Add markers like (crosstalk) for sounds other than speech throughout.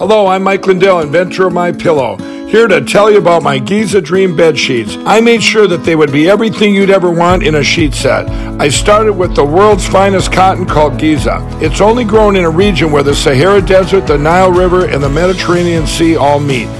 Hello, I'm Mike Lindell, inventor of My Pillow. Here to tell you about my Giza Dream bed sheets. I made sure that they would be everything you'd ever want in a sheet set. I started with the world's finest cotton called Giza. It's only grown in a region where the Sahara Desert, the Nile River, and the Mediterranean Sea all meet.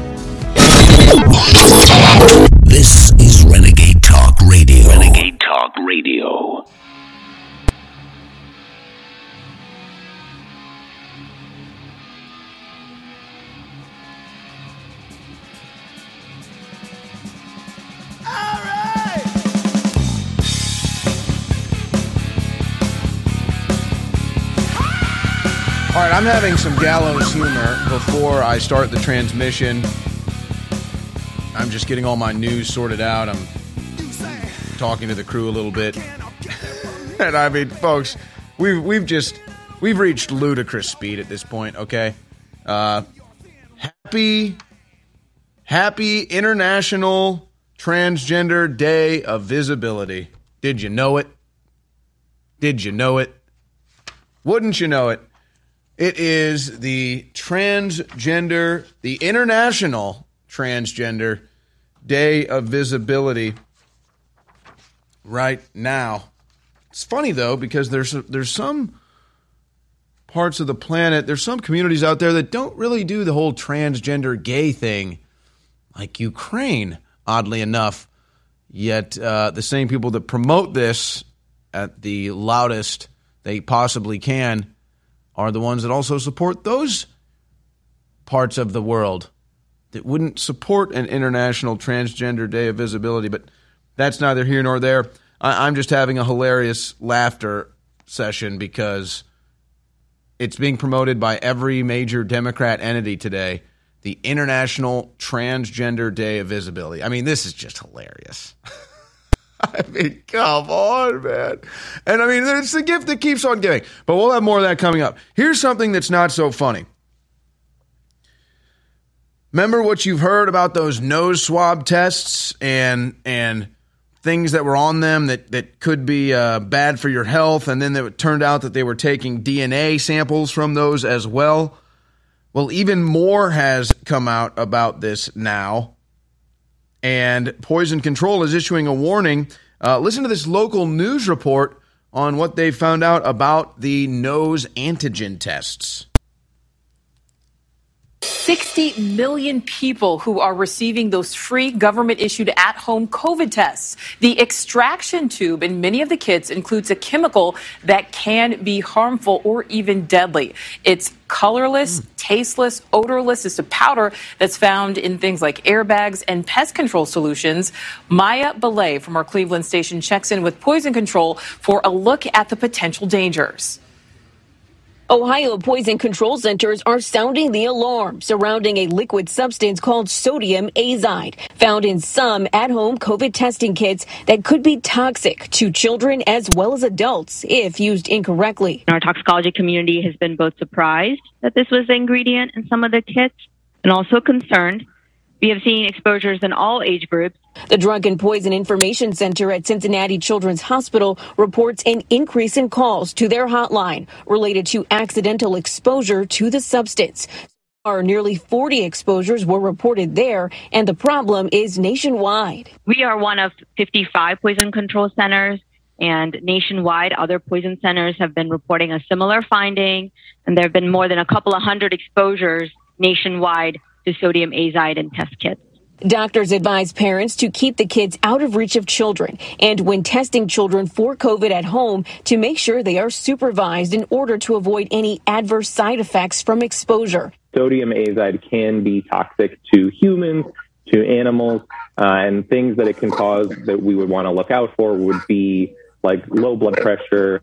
This is Renegade Talk Radio. Renegade Talk Radio. All right, I'm having some gallows humor before I start the transmission. I'm just getting all my news sorted out. I'm talking to the crew a little bit. (laughs) and I mean, folks, we've we've just we've reached ludicrous speed at this point, okay? Uh happy happy International Transgender Day of Visibility. Did you know it? Did you know it? Wouldn't you know it? It is the transgender, the International Transgender Day of Visibility right now. It's funny though because there's there's some parts of the planet, there's some communities out there that don't really do the whole transgender gay thing, like Ukraine, oddly enough. Yet uh, the same people that promote this at the loudest they possibly can are the ones that also support those parts of the world that wouldn't support an international transgender day of visibility. But that's neither here nor there. I- I'm just having a hilarious laughter session because it's being promoted by every major Democrat entity today. The International Transgender Day of Visibility. I mean, this is just hilarious. (laughs) I mean, come on, man. And I mean, it's the gift that keeps on giving. But we'll have more of that coming up. Here's something that's not so funny. Remember what you've heard about those nose swab tests and and things that were on them that that could be uh, bad for your health, and then it turned out that they were taking DNA samples from those as well. Well, even more has come out about this now, and Poison Control is issuing a warning. Uh, listen to this local news report on what they found out about the nose antigen tests. 60 million people who are receiving those free government issued at home COVID tests. The extraction tube in many of the kits includes a chemical that can be harmful or even deadly. It's colorless, hmm. tasteless, odorless. It's a powder that's found in things like airbags and pest control solutions. Maya Belay from our Cleveland station checks in with Poison Control for a look at the potential dangers. Ohio Poison Control Centers are sounding the alarm surrounding a liquid substance called sodium azide, found in some at home COVID testing kits that could be toxic to children as well as adults if used incorrectly. Our toxicology community has been both surprised that this was the ingredient in some of the kits and also concerned. We have seen exposures in all age groups. The Drug and Poison Information Center at Cincinnati Children's Hospital reports an increase in calls to their hotline related to accidental exposure to the substance. Our nearly 40 exposures were reported there, and the problem is nationwide. We are one of 55 poison control centers, and nationwide, other poison centers have been reporting a similar finding, and there have been more than a couple of hundred exposures nationwide to sodium azide in test kits. Doctors advise parents to keep the kids out of reach of children and when testing children for COVID at home to make sure they are supervised in order to avoid any adverse side effects from exposure. Sodium azide can be toxic to humans, to animals, uh, and things that it can cause that we would want to look out for would be like low blood pressure,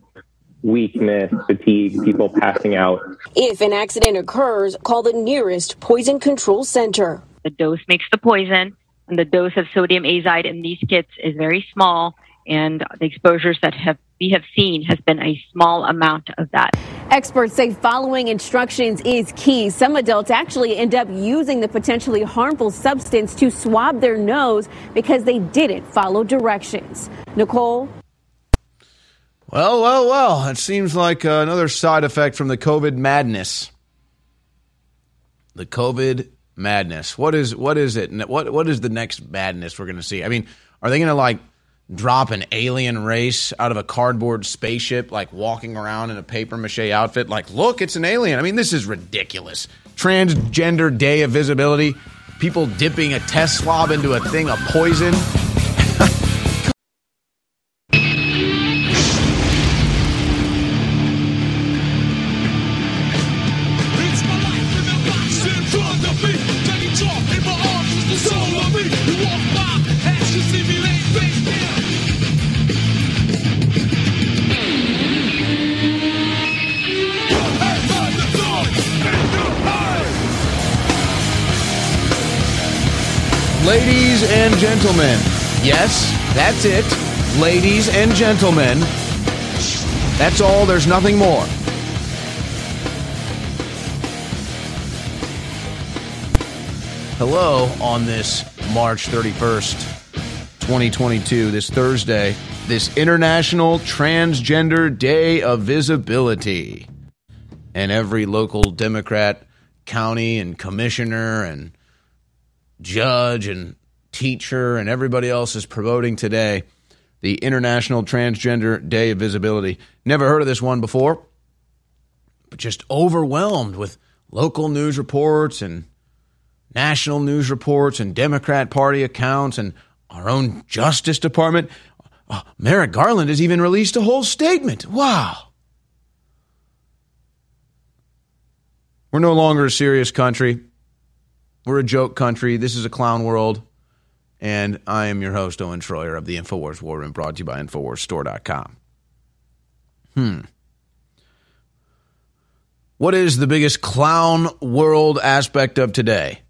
weakness, fatigue, people passing out. If an accident occurs, call the nearest poison control center. The dose makes the poison, and the dose of sodium azide in these kits is very small, and the exposures that have we have seen has been a small amount of that. Experts say following instructions is key. Some adults actually end up using the potentially harmful substance to swab their nose because they didn't follow directions. Nicole? Well, well, well. It seems like uh, another side effect from the COVID madness. The COVID madness. What is what is it? What what is the next madness we're going to see? I mean, are they going to like drop an alien race out of a cardboard spaceship, like walking around in a paper mache outfit? Like, look, it's an alien. I mean, this is ridiculous. Transgender day of visibility. People dipping a test swab into a thing of poison. Gentlemen, yes, that's it. Ladies and gentlemen, that's all. There's nothing more. Hello on this March 31st, 2022, this Thursday, this International Transgender Day of Visibility. And every local Democrat, county, and commissioner, and judge, and teacher, and everybody else is promoting today the International Transgender Day of Visibility. Never heard of this one before, but just overwhelmed with local news reports and national news reports and Democrat Party accounts and our own Justice Department. Oh, Merrick Garland has even released a whole statement. Wow. We're no longer a serious country. We're a joke country. This is a clown world. And I am your host, Owen Shroyer of the InfoWars War Room, brought to you by InfoWarsStore.com. Hmm. What is the biggest clown world aspect of today?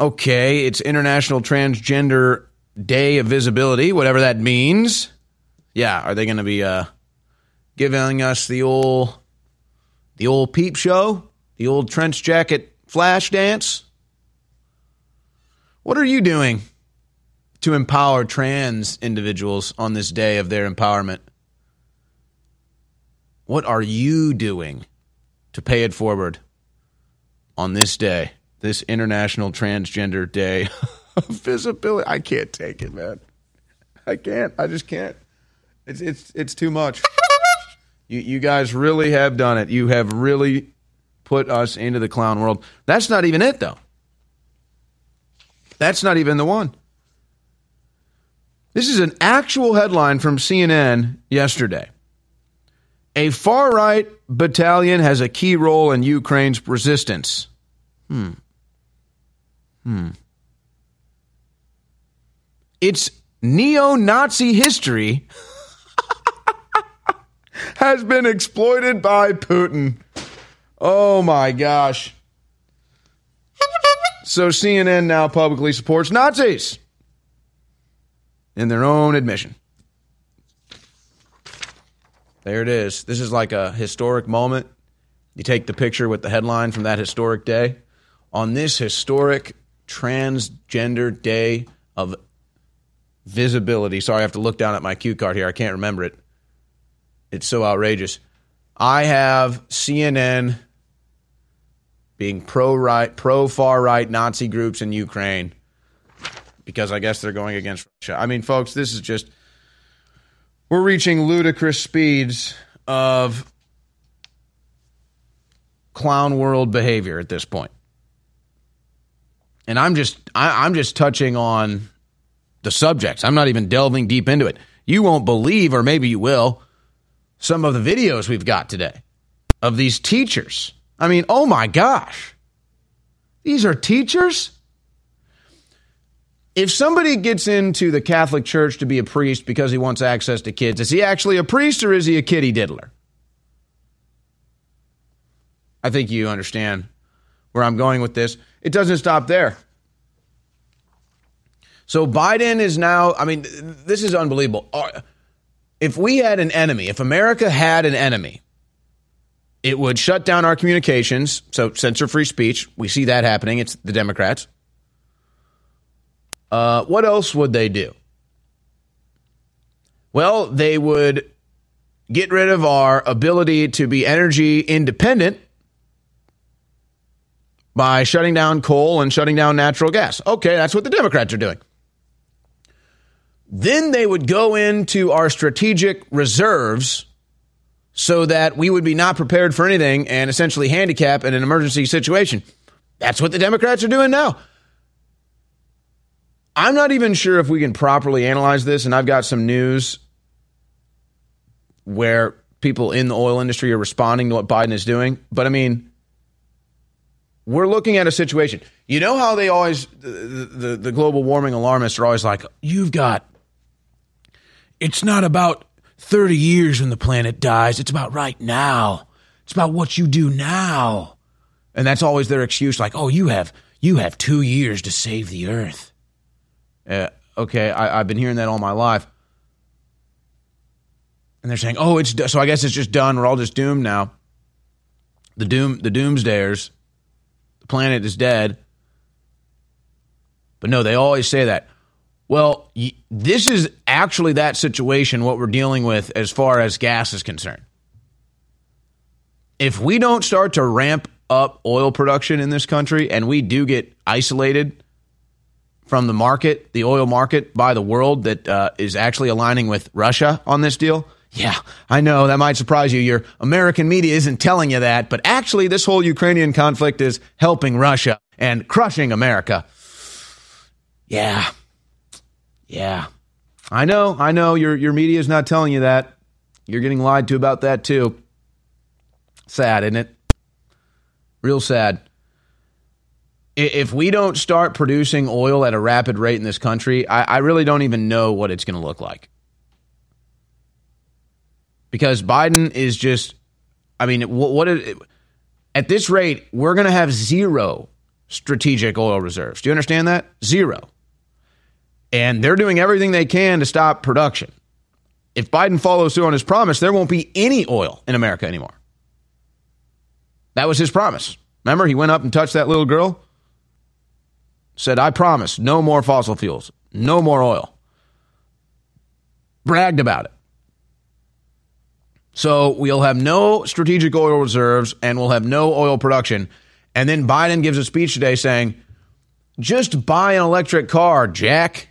Okay, it's International Transgender Day of Visibility, whatever that means. Yeah, are they going to be uh, giving us the old the old peep show, the old trench jacket flash dance? What are you doing to empower trans individuals on this day of their empowerment? What are you doing to pay it forward on this day? this International Transgender Day of Visibility. I can't take it, man. I can't. I just can't. It's it's it's too much. You you guys really have done it. You have really put us into the clown world. That's not even it though. That's not even the one. This is an actual headline from CNN yesterday. A far right battalion has a key role in Ukraine's resistance. Hmm. Hmm. It's neo Nazi history (laughs) has been exploited by Putin. Oh my gosh. So CNN now publicly supports Nazis in their own admission. There it is. This is like a historic moment. You take the picture with the headline from that historic day. On this historic Transgender Day of Visibility. Sorry, I have to look down at my cue card here. I can't remember it. It's so outrageous. I have CNN being pro right, pro far right Nazi groups in Ukraine because I guess they're going against Russia. I mean, folks, this is just we're reaching ludicrous speeds of clown world behavior at this point. and I'm just I, I'm just touching on the subjects. I'm not even delving deep into it. You won't believe, or maybe you will, some of the videos we've got today of these teachers. I mean, oh my gosh. These are teachers? if somebody gets into the Catholic Church to be a priest because he wants access to kids, is he actually a priest or is he a kitty diddler? I think you understand where I'm going with this. It doesn't stop there. So Biden is now, I mean, this is unbelievable. If we had an enemy, if America had an enemy, it would shut down our communications, so censor free speech. We see that happening. It's the Democrats. Uh, what else would they do? Well, they would get rid of our ability to be energy independent by shutting down coal and shutting down natural gas. Okay, that's what the Democrats are doing. Then they would go into our strategic reserves so that we would be not prepared for anything and essentially handicap in an emergency situation. That's what the Democrats are doing now. I'm not even sure if we can properly analyze this, and I've got some news where people in the oil industry are responding to what Biden is doing. But I mean, we're looking at a situation. You know how they always, the, the, the global warming alarmists are always like, you've got, it's not about 30 years when the planet dies, it's about right now. It's about what you do now. And that's always their excuse like, oh, you have, you have two years to save the earth. Uh, okay, I, I've been hearing that all my life. And they're saying, oh, it's, so I guess it's just done. We're all just doomed now. The doom, the doomsdayers the planet is dead. But no, they always say that. Well, this is actually that situation, what we're dealing with as far as gas is concerned. If we don't start to ramp up oil production in this country and we do get isolated from the market, the oil market by the world that uh, is actually aligning with Russia on this deal, yeah, I know that might surprise you. Your American media isn't telling you that, but actually, this whole Ukrainian conflict is helping Russia and crushing America. Yeah. Yeah. I know, I know your your media is not telling you that. You're getting lied to about that too. Sad, isn't it? Real sad. If we don't start producing oil at a rapid rate in this country, I, I really don't even know what it's going to look like because Biden is just, I mean, what, at this rate, we're going to have zero strategic oil reserves. Do you understand that? Zero. And they're doing everything they can to stop production. If Biden follows through on his promise, there won't be any oil in America anymore. That was his promise. Remember, he went up and touched that little girl, said, I promise no more fossil fuels, no more oil. Bragged about it. So we'll have no strategic oil reserves and we'll have no oil production. And then Biden gives a speech today saying, just buy an electric car, Jack.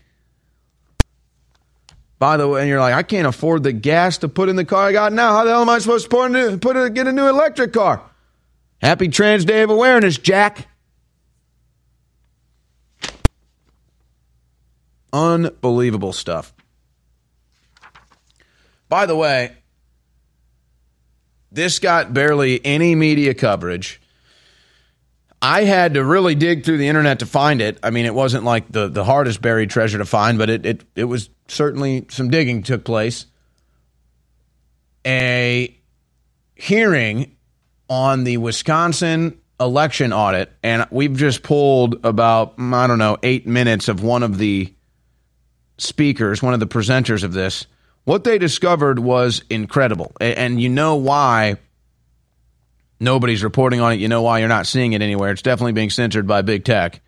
By the way, and you're like, I can't afford the gas to put in the car I got now. How the hell am I supposed to put, a, put a, get a new electric car? Happy Trans Day of Awareness, Jack. Unbelievable stuff. By the way, this got barely any media coverage. I had to really dig through the internet to find it. I mean, it wasn't like the, the hardest buried treasure to find, but it, it, it was certainly some digging took place. A hearing on the Wisconsin election audit, and we've just pulled about, mm, I don't know, eight minutes of one of the speakers, one of the presenters of this. What they discovered was incredible. And you know why nobody's reporting on it. You know why you're not seeing it anywhere. It's definitely being censored by big tech.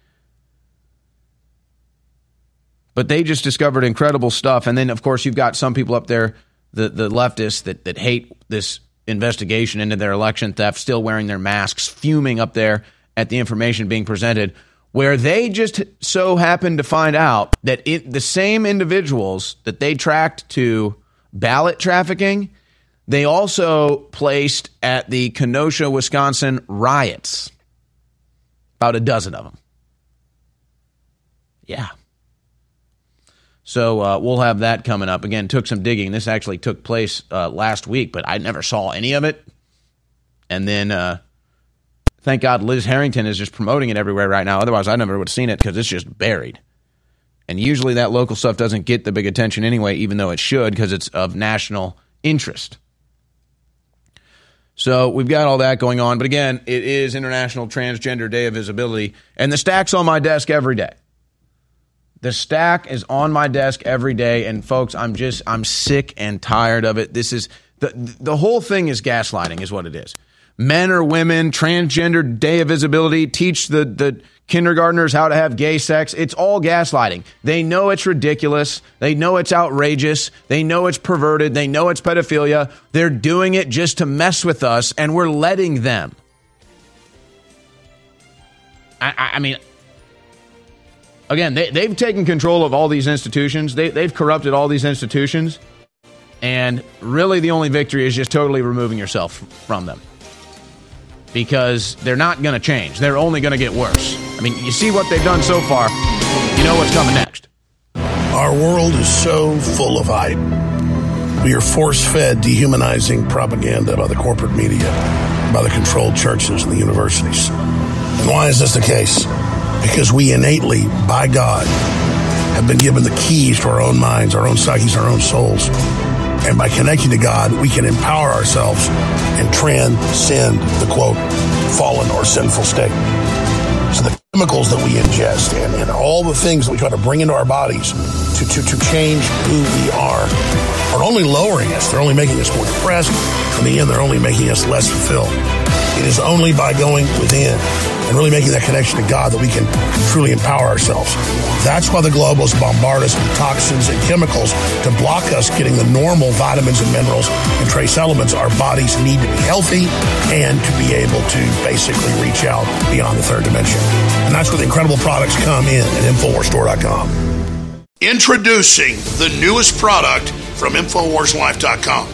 But they just discovered incredible stuff. And then, of course, you've got some people up there, the, the leftists that, that hate this investigation into their election theft, still wearing their masks, fuming up there at the information being presented where they just so happened to find out that it, the same individuals that they tracked to ballot trafficking, they also placed at the Kenosha, Wisconsin riots. About a dozen of them. Yeah. So uh, we'll have that coming up. Again, took some digging. This actually took place uh, last week, but I never saw any of it. And then uh, Thank God Liz Harrington is just promoting it everywhere right now. Otherwise, I never would have seen it because it's just buried. And usually that local stuff doesn't get the big attention anyway, even though it should because it's of national interest. So we've got all that going on. But again, it is International Transgender Day of Visibility. And the stack's on my desk every day. The stack is on my desk every day. And folks, I'm just, I'm sick and tired of it. This is, the, the whole thing is gaslighting, is what it is. Men or women, transgender day of visibility, teach the, the kindergartners how to have gay sex. It's all gaslighting. They know it's ridiculous. They know it's outrageous. They know it's perverted. They know it's pedophilia. They're doing it just to mess with us, and we're letting them. I, I mean, again, they, they've taken control of all these institutions. They, they've corrupted all these institutions. And really, the only victory is just totally removing yourself from them. Because they're not going to change. They're only going to get worse. I mean, you see what they've done so far, you know what's coming next. Our world is so full of hype. We are force fed dehumanizing propaganda by the corporate media, by the controlled churches and the universities. And why is this the case? Because we innately, by God, have been given the keys to our own minds, our own psyches, our own souls. And by connecting to God, we can empower ourselves and transcend the quote, fallen or sinful state. So the chemicals that we ingest and, and all the things that we try to bring into our bodies to, to, to change who we are are only lowering us. They're only making us more depressed. In the end, they're only making us less fulfilled. It is only by going within and really making that connection to God that we can truly empower ourselves. That's why the globalists bombard us with toxins and chemicals to block us getting the normal vitamins and minerals and trace elements our bodies need to be healthy and to be able to basically reach out beyond the third dimension. And that's where the incredible products come in at InfoWarsStore.com. Introducing the newest product from InfoWarsLife.com.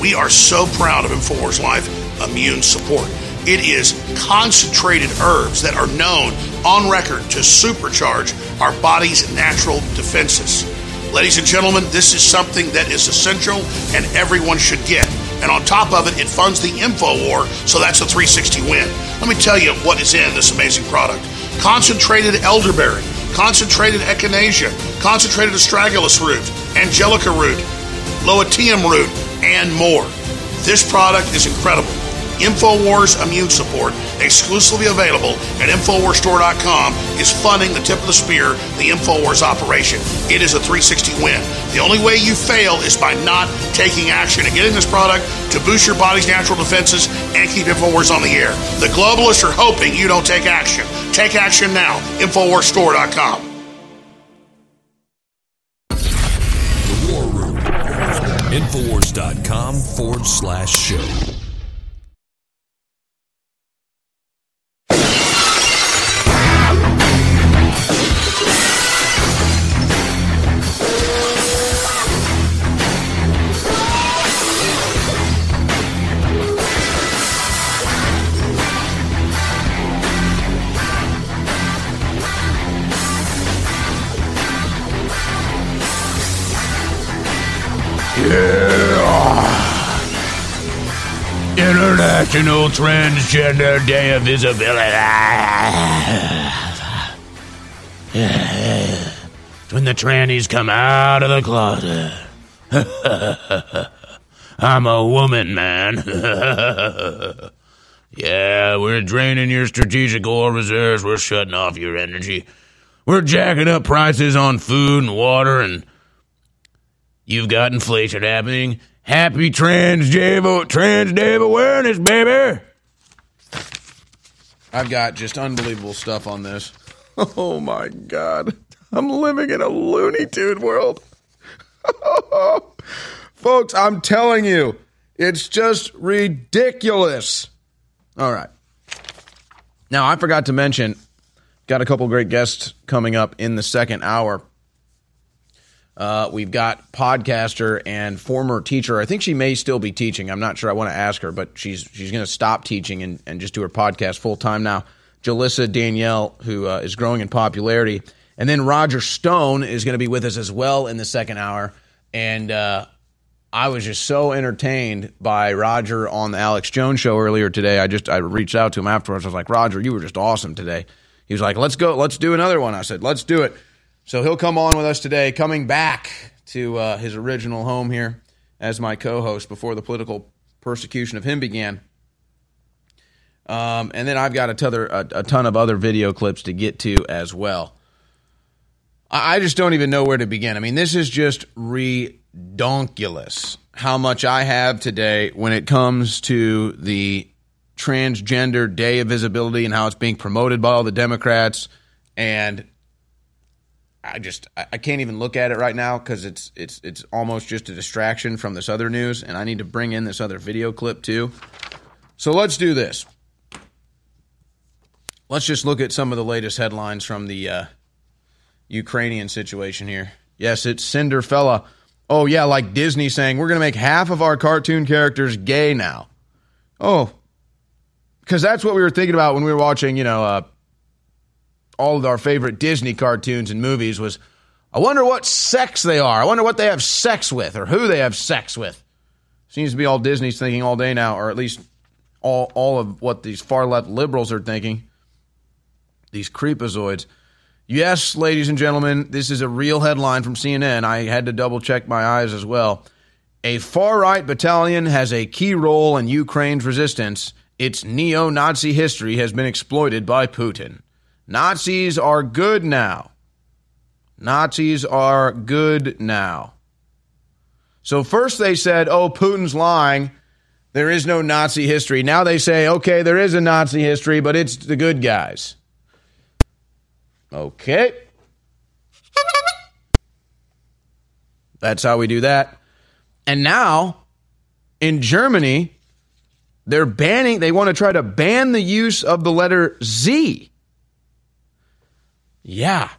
We are so proud of InfoWars Life Immune Support. It is concentrated herbs that are known on record to supercharge our body's natural defenses. Ladies and gentlemen, this is something that is essential and everyone should get. And on top of it, it funds the info war, so that's a 360 win. Let me tell you what is in this amazing product concentrated elderberry, concentrated echinacea, concentrated astragalus root, angelica root, lomatium root, and more. This product is incredible. InfoWars Immune Support, exclusively available at InfoWarsStore.com, is funding the tip of the spear, the InfoWars operation. It is a 360 win. The only way you fail is by not taking action and getting this product to boost your body's natural defenses and keep InfoWars on the air. The globalists are hoping you don't take action. Take action now. InfoWarsStore.com. Infowars.com forward slash show. International Transgender Day of Visibility. (laughs) when the trannies come out of the closet. (laughs) I'm a woman, man. (laughs) yeah, we're draining your strategic oil reserves. We're shutting off your energy. We're jacking up prices on food and water, and you've got inflation happening. Happy Trans Day of, Trans Day of Awareness, baby. I've got just unbelievable stuff on this. (laughs) Oh my God. I'm living in a Looney Tune world. (laughs) Folks, I'm telling you, it's just ridiculous. All right. Now, I forgot to mention, got a couple great guests coming up in the second hour. Uh, we've got podcaster and former teacher. I think she may still be teaching. I'm not sure. I want to ask her, but she's she's going to stop teaching and, and just do her podcast full time now. Jalissa Danielle, who uh, is growing in popularity, and then Roger Stone is going to be with us as well in the second hour. And uh, I was just so entertained by Roger on the Alex Jones show earlier today. I just I reached out to him afterwards. I was like, Roger, you were just awesome today. He was like, Let's go, let's do another one. I said, Let's do it. So he'll come on with us today, coming back to uh, his original home here as my co host before the political persecution of him began. Um, and then I've got a, t'other, a, a ton of other video clips to get to as well. I, I just don't even know where to begin. I mean, this is just redonkulous how much I have today when it comes to the transgender day of visibility and how it's being promoted by all the Democrats. And I just I can't even look at it right now because it's it's it's almost just a distraction from this other news, and I need to bring in this other video clip too. So let's do this. Let's just look at some of the latest headlines from the uh, Ukrainian situation here. Yes, it's Cinderfella. Oh yeah, like Disney saying we're to make half of our cartoon characters gay now. Oh, because that's what we were thinking about when we were watching, you know, uh, all of our favorite Disney cartoons and movies. Was I wonder what sex they are? I wonder what they have sex with or who they have sex with. Seems to be all Disney's thinking all day now, or at least all all of what these far left liberals are thinking. These creepazoids. Yes, ladies and gentlemen, this is a real headline from CNN. I had to double check my eyes as well. A far right battalion has a key role in Ukraine's resistance. Its neo Nazi history has been exploited by Putin. Nazis are good now. Nazis are good now. So, first they said, oh, Putin's lying. There is no Nazi history. Now they say, okay, there is a Nazi history, but it's the good guys. Okay. That's how we do that. And now in Germany, they're banning, they want to try to ban the use of the letter Z. Yeah.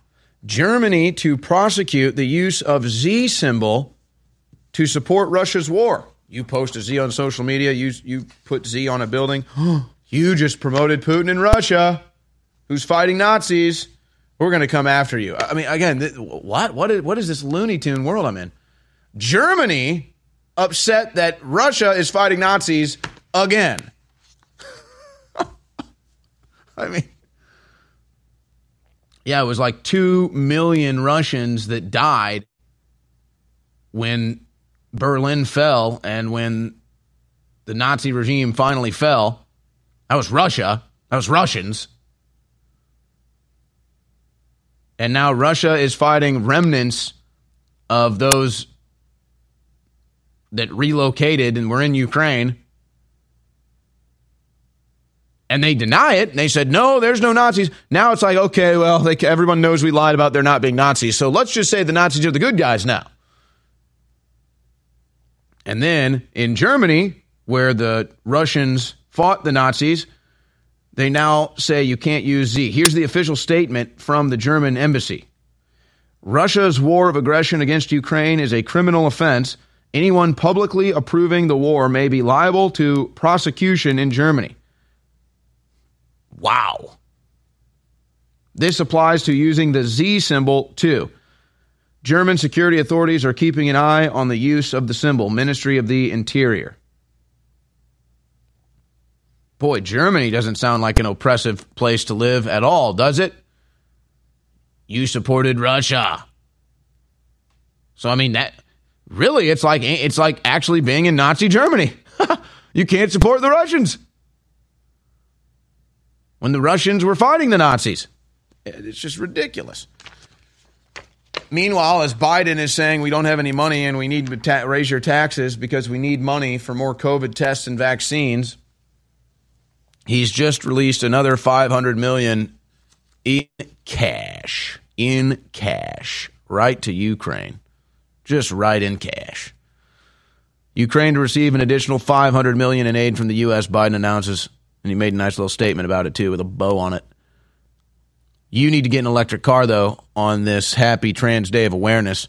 Germany to prosecute the use of Z symbol to support Russia's war. You post a Z on social media, you, you put Z on a building. (gasps) you just promoted Putin in Russia, who's fighting Nazis. We're going to come after you. I mean, again, th- what? What is, what is this Looney Tune world I'm in? Germany upset that Russia is fighting Nazis again. (laughs) I mean, yeah, it was like 2 million Russians that died when Berlin fell and when the Nazi regime finally fell. That was Russia. That was Russians. And now Russia is fighting remnants of those that relocated and were in Ukraine. And they deny it. And they said, no, there's no Nazis. Now it's like, okay, well, they, everyone knows we lied about there not being Nazis. So let's just say the Nazis are the good guys now. And then in Germany, where the Russians fought the Nazis, they now say you can't use Z. Here's the official statement from the German embassy Russia's war of aggression against Ukraine is a criminal offense. Anyone publicly approving the war may be liable to prosecution in Germany. Wow. This applies to using the Z symbol too. German security authorities are keeping an eye on the use of the symbol, Ministry of the Interior. Boy, Germany doesn't sound like an oppressive place to live at all, does it? You supported Russia. So I mean that really it's like it's like actually being in Nazi Germany. (laughs) you can't support the Russians. When the Russians were fighting the Nazis. It's just ridiculous. Meanwhile, as Biden is saying we don't have any money and we need to ta- raise your taxes because we need money for more COVID tests and vaccines, He's just released another 500 million in cash, in cash, right to Ukraine. Just right in cash. Ukraine to receive an additional 500 million in aid from the US Biden announces and he made a nice little statement about it too with a bow on it. You need to get an electric car though on this happy trans day of awareness.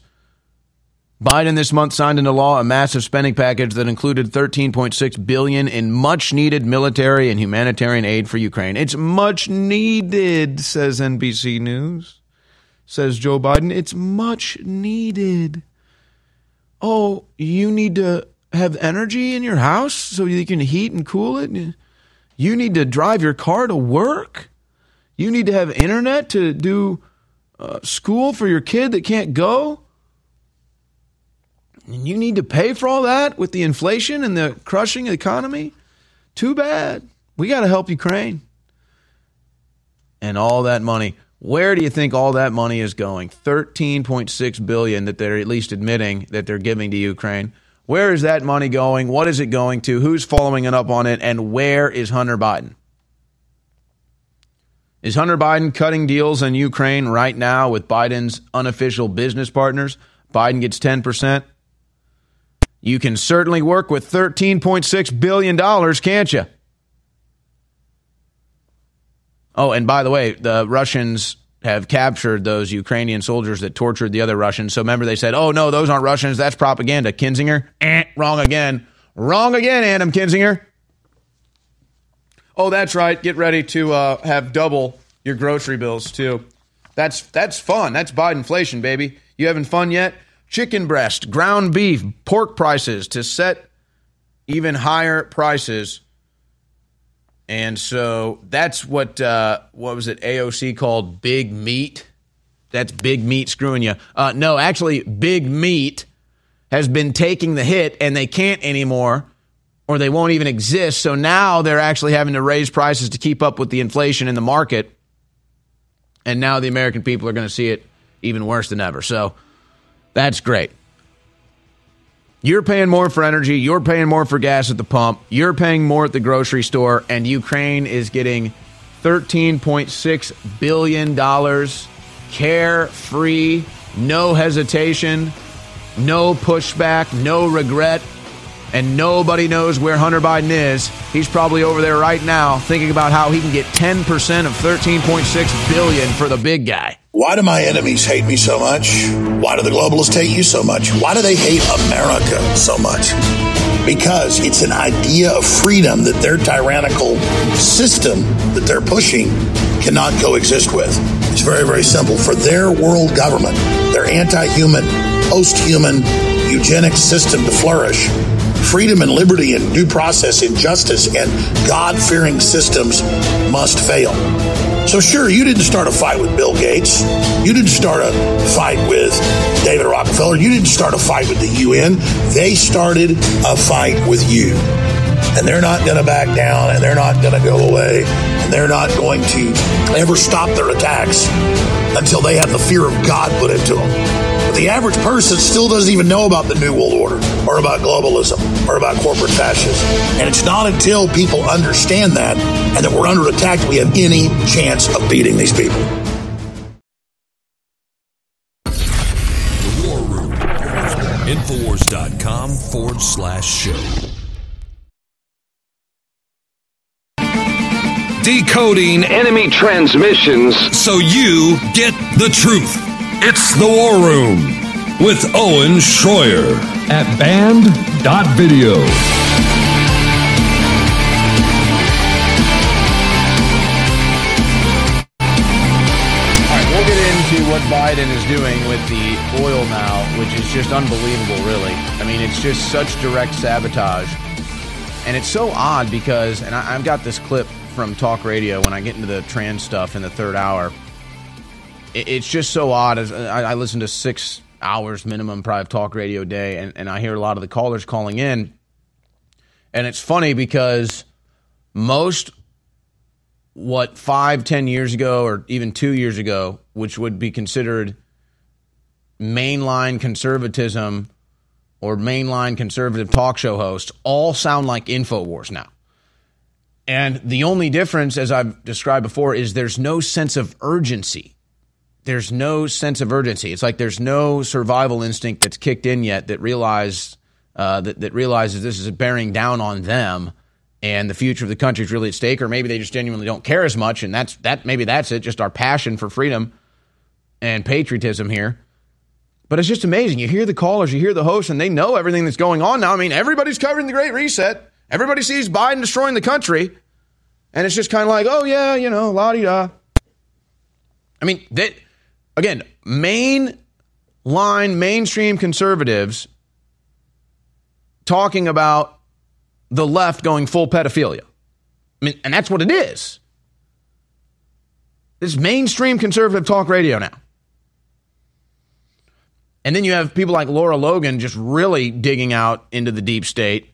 Biden this month signed into law a massive spending package that included 13.6 billion in much needed military and humanitarian aid for Ukraine. It's much needed, says NBC News. Says Joe Biden, it's much needed. Oh, you need to have energy in your house so you can heat and cool it? You need to drive your car to work? You need to have internet to do uh, school for your kid that can't go? And you need to pay for all that with the inflation and the crushing economy? Too bad. We got to help Ukraine. And all that money. Where do you think all that money is going? 13.6 billion that they're at least admitting that they're giving to Ukraine. Where is that money going? What is it going to? Who's following it up on it? And where is Hunter Biden? Is Hunter Biden cutting deals in Ukraine right now with Biden's unofficial business partners? Biden gets 10%. You can certainly work with $13.6 billion, can't you? Oh, and by the way, the Russians have captured those Ukrainian soldiers that tortured the other Russians. So remember, they said, oh, no, those aren't Russians. That's propaganda. Kinzinger, eh, wrong again. Wrong again, Adam Kinzinger. Oh, that's right. Get ready to uh, have double your grocery bills, too. That's, that's fun. That's Bidenflation, baby. You having fun yet? Chicken breast, ground beef, pork prices to set even higher prices and so that's what uh, what was it AOC called big meat. That's big meat screwing you. Uh, no, actually, big meat has been taking the hit, and they can't anymore, or they won't even exist. So now they're actually having to raise prices to keep up with the inflation in the market. And now the American people are going to see it even worse than ever. So that's great. You're paying more for energy. You're paying more for gas at the pump. You're paying more at the grocery store. And Ukraine is getting $13.6 billion carefree, no hesitation, no pushback, no regret. And nobody knows where Hunter Biden is. He's probably over there right now thinking about how he can get 10% of 13.6 billion for the big guy. Why do my enemies hate me so much? Why do the globalists hate you so much? Why do they hate America so much? Because it's an idea of freedom that their tyrannical system that they're pushing cannot coexist with. It's very, very simple. For their world government, their anti human, post human, eugenic system to flourish, freedom and liberty and due process and justice and God fearing systems must fail. So, sure, you didn't start a fight with Bill Gates. You didn't start a fight with David Rockefeller. You didn't start a fight with the UN. They started a fight with you. And they're not going to back down and they're not going to go away and they're not going to ever stop their attacks until they have the fear of God put into them. But the average person still doesn't even know about the New World Order or about globalism or about corporate fascism. And it's not until people understand that and that we're under attack that we have any chance of beating these people. The War Room. Infowars.com forward slash show. Decoding enemy transmissions so you get the truth. It's the War Room with Owen Shroyer at band.video. All right, we'll get into what Biden is doing with the oil now, which is just unbelievable, really. I mean, it's just such direct sabotage. And it's so odd because, and I, I've got this clip from talk radio when I get into the trans stuff in the third hour. It, it's just so odd. As I, I listen to six hours minimum probably talk radio a day, and, and I hear a lot of the callers calling in. And it's funny because most what five, ten years ago, or even two years ago, which would be considered mainline conservatism or mainline conservative talk show hosts, all sound like InfoWars now. And the only difference, as I've described before, is there's no sense of urgency. There's no sense of urgency. It's like there's no survival instinct that's kicked in yet that realize uh, that, that realizes this is bearing down on them and the future of the country is really at stake, or maybe they just genuinely don't care as much, and that's that. Maybe that's it. Just our passion for freedom and patriotism here. But it's just amazing. You hear the callers, you hear the hosts, and they know everything that's going on now. I mean, everybody's covering the Great Reset. Everybody sees Biden destroying the country, and it's just kind of like, oh yeah, you know, la di da. I mean, that again, main line mainstream conservatives talking about the left going full pedophilia. I mean, and that's what it is. This mainstream conservative talk radio now. And then you have people like Lara Logan just really digging out into the deep state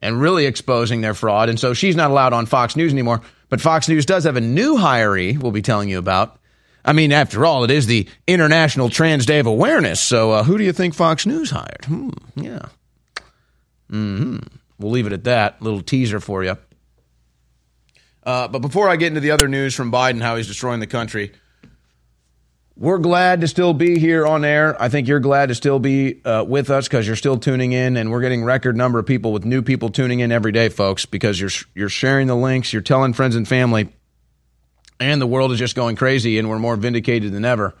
and really exposing their fraud. And so she's not allowed on Fox News anymore. But Fox News does have a new hiree we'll be telling you about. I mean, after all, it is the International Trans Day of Awareness. So uh, who do you think Fox News hired? Hmm, yeah. hmm We'll leave it at that. Little teaser for you. Uh, but before I get into the other news from Biden, how he's destroying the country, we're glad to still be here on air. I think you're glad to still be uh, with us because you're still tuning in, and we're getting record number of people with new people tuning in every day, folks. Because you're you're sharing the links, you're telling friends and family, and the world is just going crazy, and we're more vindicated than ever.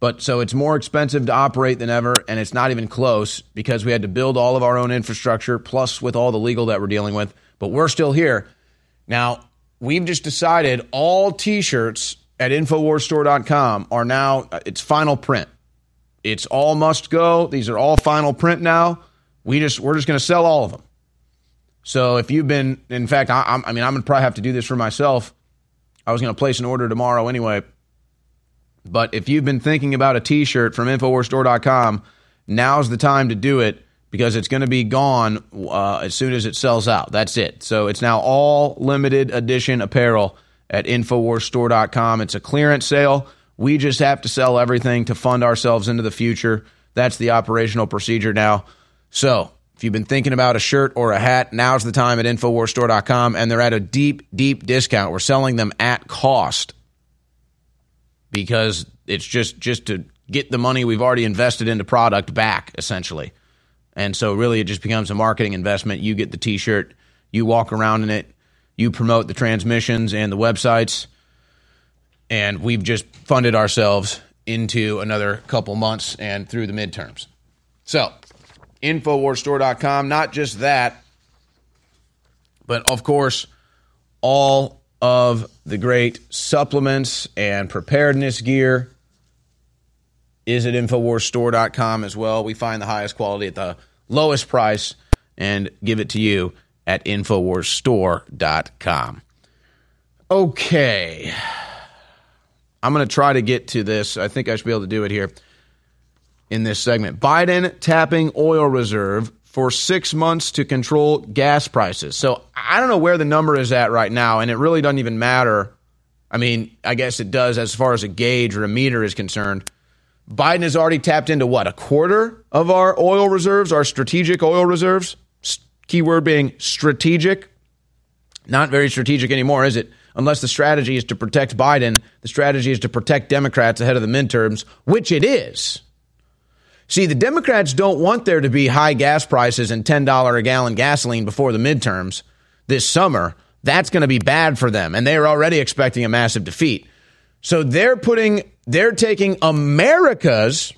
But so it's more expensive to operate than ever, and it's not even close because we had to build all of our own infrastructure, plus with all the legal that we're dealing with. But we're still here. Now, we've just decided all t shirts at InfoWarsStore.com are now, uh, it's final print. It's all must go. These are all final print now. We just, we're just going to sell all of them. So if you've been, in fact, I, I mean, I'm going to probably have to do this for myself. I was going to place an order tomorrow anyway. But if you've been thinking about a t shirt from InfoWarsStore.com, now's the time to do it because it's going to be gone uh, as soon as it sells out. That's it. So it's now all limited edition apparel at InfoWarsStore.com. It's a clearance sale. We just have to sell everything to fund ourselves into the future. That's the operational procedure now. So if you've been thinking about a shirt or a hat, now's the time at InfoWarsStore.com. And they're at a deep, deep discount. We're selling them at cost because it's just just to get the money we've already invested into product back essentially. And so really it just becomes a marketing investment. You get the t-shirt, you walk around in it, you promote the transmissions and the websites and we've just funded ourselves into another couple months and through the midterms. So, infowarsstore.com, not just that, but of course all of the great supplements and preparedness gear is at InfoWarsStore.com as well. We find the highest quality at the lowest price and give it to you at InfoWarsStore.com. Okay. I'm going to try to get to this. I think I should be able to do it here in this segment. Biden tapping oil reserve for six months to control gas prices. So I don't know where the number is at right now, and it really doesn't even matter. I mean, I guess it does as far as a gauge or a meter is concerned. Biden has already tapped into what, a quarter of our oil reserves, our strategic oil reserves? Keyword being strategic. Not very strategic anymore, is it? Unless the strategy is to protect Biden, the strategy is to protect Democrats ahead of the midterms, which it is. See, the Democrats don't want there to be high gas prices and $10 a gallon gasoline before the midterms this summer. That's going to be bad for them. And they are already expecting a massive defeat. So they're putting, they're taking America's,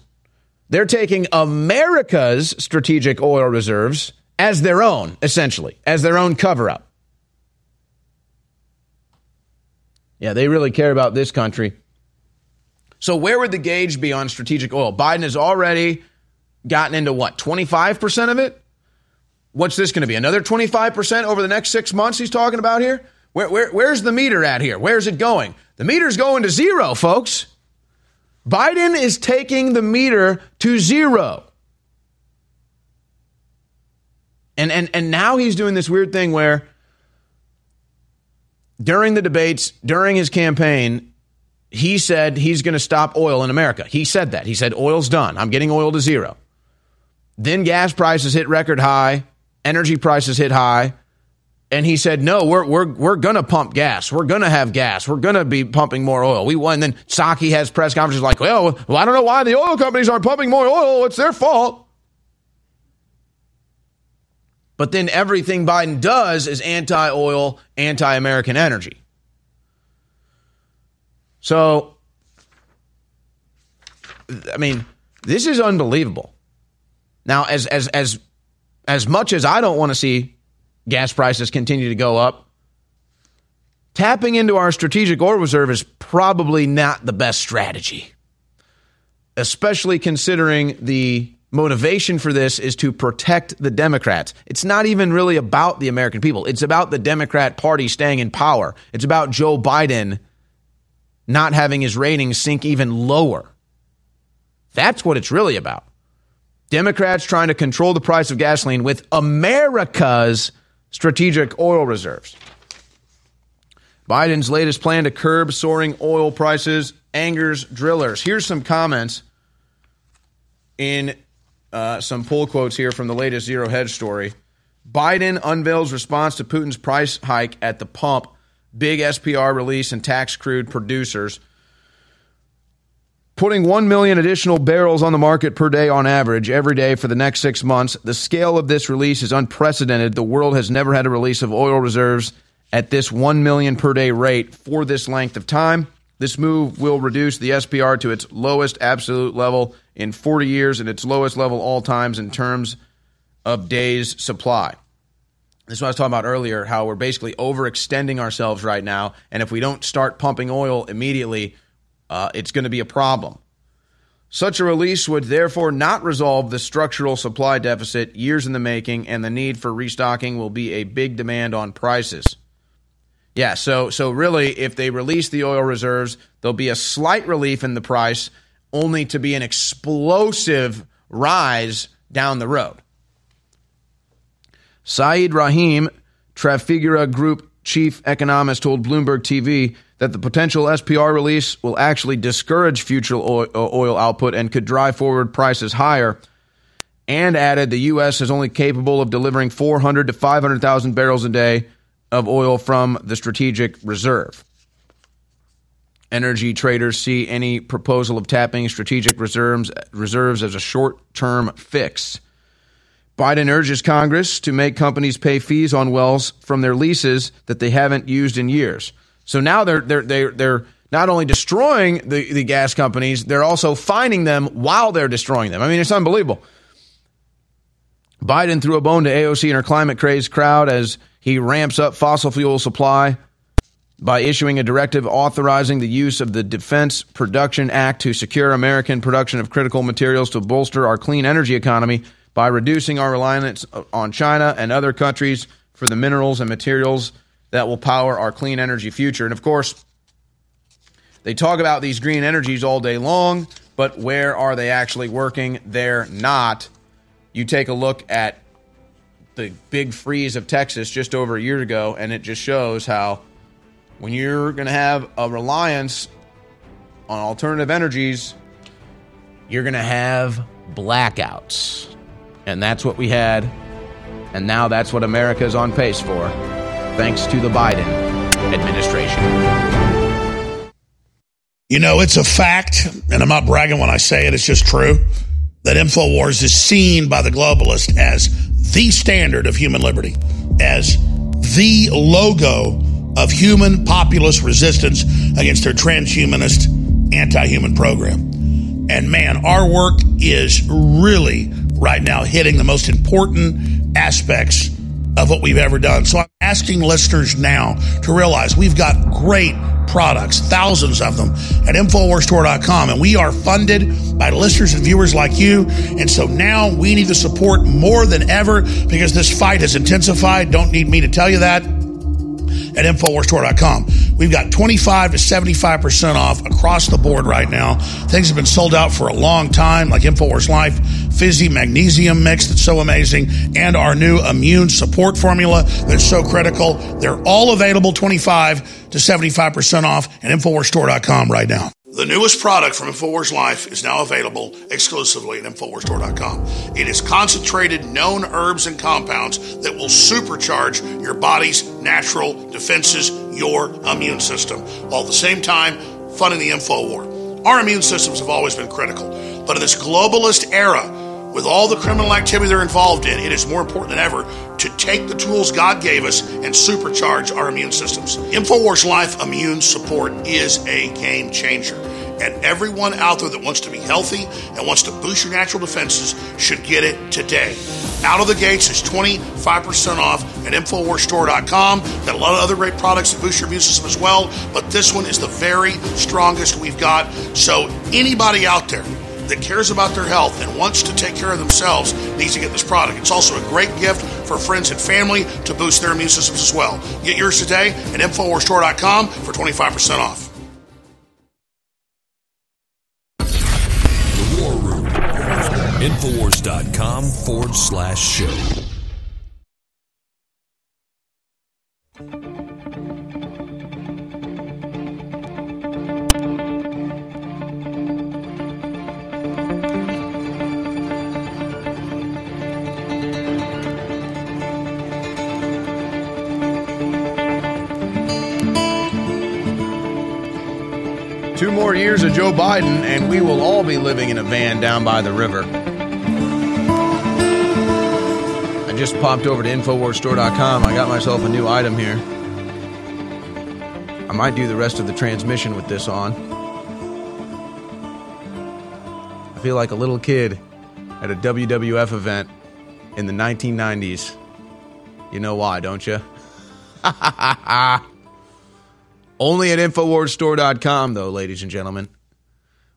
they're taking America's strategic oil reserves as their own, essentially, as their own cover up. Yeah, they really care about this country. So where would the gauge be on strategic oil? Biden has already gotten into what, 25% of it? What's this going to be? Another 25% over the next six months he's talking about here? Where, where, where's the meter at here? Where's it going? The meter's going to zero, folks. Biden is taking the meter to zero. And, and, and now he's doing this weird thing where during the debates, during his campaign, he said he's going to stop oil in America. He said that. He said oil's done. I'm getting oil to zero. Then gas prices hit record high, energy prices hit high, and he said, "No, we're we're we're going to pump gas. We're going to have gas. We're going to be pumping more oil." We won. Then Psaki has press conferences like, "Well, well, I don't know why the oil companies aren't pumping more oil. It's their fault." But then everything Biden does is anti-oil, anti-American energy. So, I mean, this is unbelievable. Now, as as as as much as I don't want to see gas prices continue to go up, tapping into our strategic oil reserve is probably not the best strategy. Especially considering the motivation for this is to protect the Democrats. It's not even really about the American people. It's about the Democrat Party staying in power. It's about Joe Biden not having his ratings sink even lower. That's what it's really about. Democrats trying to control the price of gasoline with America's strategic oil reserves. Biden's latest plan to curb soaring oil prices angers drillers. Here's some comments in uh, some pull quotes here from the latest Zero Hedge story. Biden unveils response to Putin's price hike at the pump, big SPR release, and tax crude producers. Putting 1 million additional barrels on the market per day on average every day for the next six months. The scale of this release is unprecedented. The world has never had a release of oil reserves at this 1 million per day rate for this length of time. This move will reduce the SPR to its lowest absolute level in 40 years and its lowest level all times in terms of days supply. This is what I was talking about earlier, how we're basically overextending ourselves right now. And if we don't start pumping oil immediately, uh, it's going to be a problem. Such a release would therefore not resolve the structural supply deficit years in the making, and the need for restocking will be a big demand on prices. Yeah, so so really, if they release the oil reserves, there'll be a slight relief in the price, only to be an explosive rise down the road. Saeed Rahim, Trafigura Group chief economist, told Bloomberg TV that the potential SPR release will actually discourage future oil output and could drive forward prices higher. And added the U.S. is only capable of delivering 400 to 500,000 barrels a day of oil from the strategic reserve. Energy traders see any proposal of tapping strategic reserves, reserves as a short term fix. Biden urges Congress to make companies pay fees on wells from their leases that they haven't used in years. So now they're they're they're, they're not only destroying the, the gas companies, they're also fining them while they're destroying them. I mean, it's unbelievable. Biden threw a bone to AOC and her climate crazed crowd as he ramps up fossil fuel supply by issuing a directive authorizing the use of the Defense Production Act to secure American production of critical materials to bolster our clean energy economy by reducing our reliance on China and other countries for the minerals and materials that will power our clean energy future. And of course, they talk about these green energies all day long, but where are they actually working? They're not. You take a look at the big freeze of Texas just over a year ago, and it just shows how when you're going to have a reliance on alternative energies, you're going to have blackouts. And that's what we had. And now that's what America is on pace for, thanks to the Biden administration. You know, it's a fact, and I'm not bragging when I say it, it's just true, that InfoWars is seen by the globalist as the standard of human liberty, as the logo of human populist resistance against their transhumanist anti human program. And man, our work is really right now hitting the most important aspects of what we've ever done. So I'm asking listeners now to realize we've got great products, thousands of them at InfoWarsStore.com. And we are funded by listeners and viewers like you. And so now we need the support more than ever because this fight has intensified. Don't need me to tell you that at InfoWarsStore.com. We've got 25 to 75% off across the board right now. Things have been sold out for a long time, like InfoWars Life, Fizzy Magnesium Mix that's so amazing, and our new immune support formula that's so critical. They're all available 25 to 75% off at InfoWarsStore.com right now. The newest product from InfoWars Life is now available exclusively at InfoWarsStore.com. It is concentrated known herbs and compounds that will supercharge your body's natural defenses, your immune system, while at the same time funding the info war. Our immune systems have always been critical, but in this globalist era, with all the criminal activity they're involved in, it is more important than ever to take the tools God gave us and supercharge our immune systems. InfoWars Life Immune Support is a game changer. And everyone out there that wants to be healthy and wants to boost your natural defenses should get it today. Out of the gates is 25% off at InfoWarsStore.com. Got a lot of other great products that boost your immune system as well, but this one is the very strongest we've got. So, anybody out there, that cares about their health and wants to take care of themselves needs to get this product. It's also a great gift for friends and family to boost their immune systems as well. Get yours today at InfoWarsStore.com for 25% off. Infowars.com forward slash show. More years of Joe Biden, and we will all be living in a van down by the river. I just popped over to InfoWarsStore.com. I got myself a new item here. I might do the rest of the transmission with this on. I feel like a little kid at a WWF event in the 1990s. You know why, don't you? (laughs) Only at InfoWarsStore.com, though, ladies and gentlemen.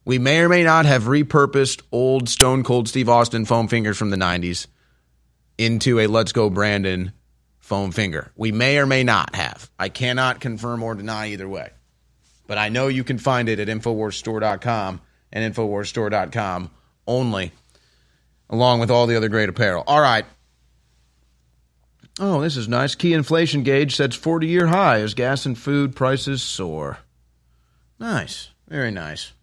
We may or may not have repurposed old Stone Cold Steve Austin foam fingers from the 90s into a Let's Go Brandon foam finger. We may or may not have. I cannot confirm or deny either way. But I know you can find it at InfoWarsStore.com and InfoWarsStore.com only, along with all the other great apparel. All right. Oh, this is nice. Key inflation gauge sets 40 year high as gas and food prices soar. Nice. Very nice.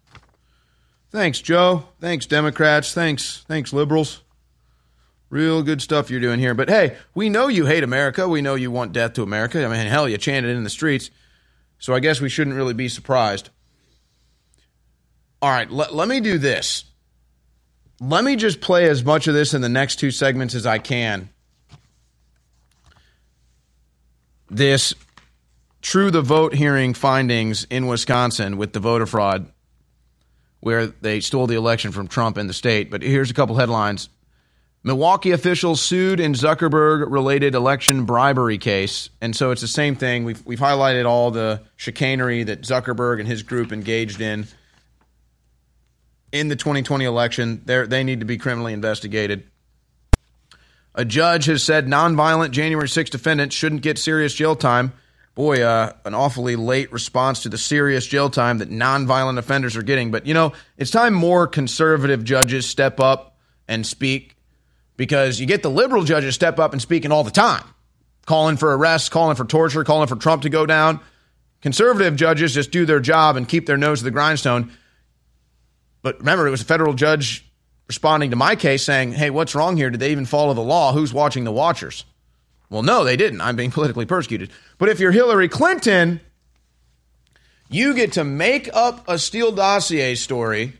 Thanks, Joe. Thanks, Democrats. Thanks. Thanks, liberals. Real good stuff you're doing here. But hey, we know you hate America. We know you want death to America. I mean, hell, you chanted in the streets. So I guess we shouldn't really be surprised. All right, let, let me do this. Let me just play as much of this in the next two segments as I can this true the vote hearing findings in Wisconsin with the voter fraud, where they stole the election from Trump in the state. But here's a couple headlines. Milwaukee officials sued in Zuckerberg related election bribery case. And so it's the same thing. We've, we've highlighted all the chicanery that Zuckerberg and his group engaged in in the 2020 election. They're, they need to be criminally investigated. A judge has said nonviolent January 6 defendants shouldn't get serious jail time. Boy, uh, an awfully late response to the serious jail time that nonviolent offenders are getting. But, you know, it's time more conservative judges step up and speak because you get the liberal judges step up and speaking all the time, calling for arrests, calling for torture, calling for Trump to go down. Conservative judges just do their job and keep their nose to the grindstone. But remember, it was a federal judge responding to my case saying, hey, what's wrong here? Did they even follow the law? Who's watching the watchers? Well, no, they didn't. I'm being (laughs) politically persecuted. But if you're Hillary Clinton, you get to make up a Steele dossier story.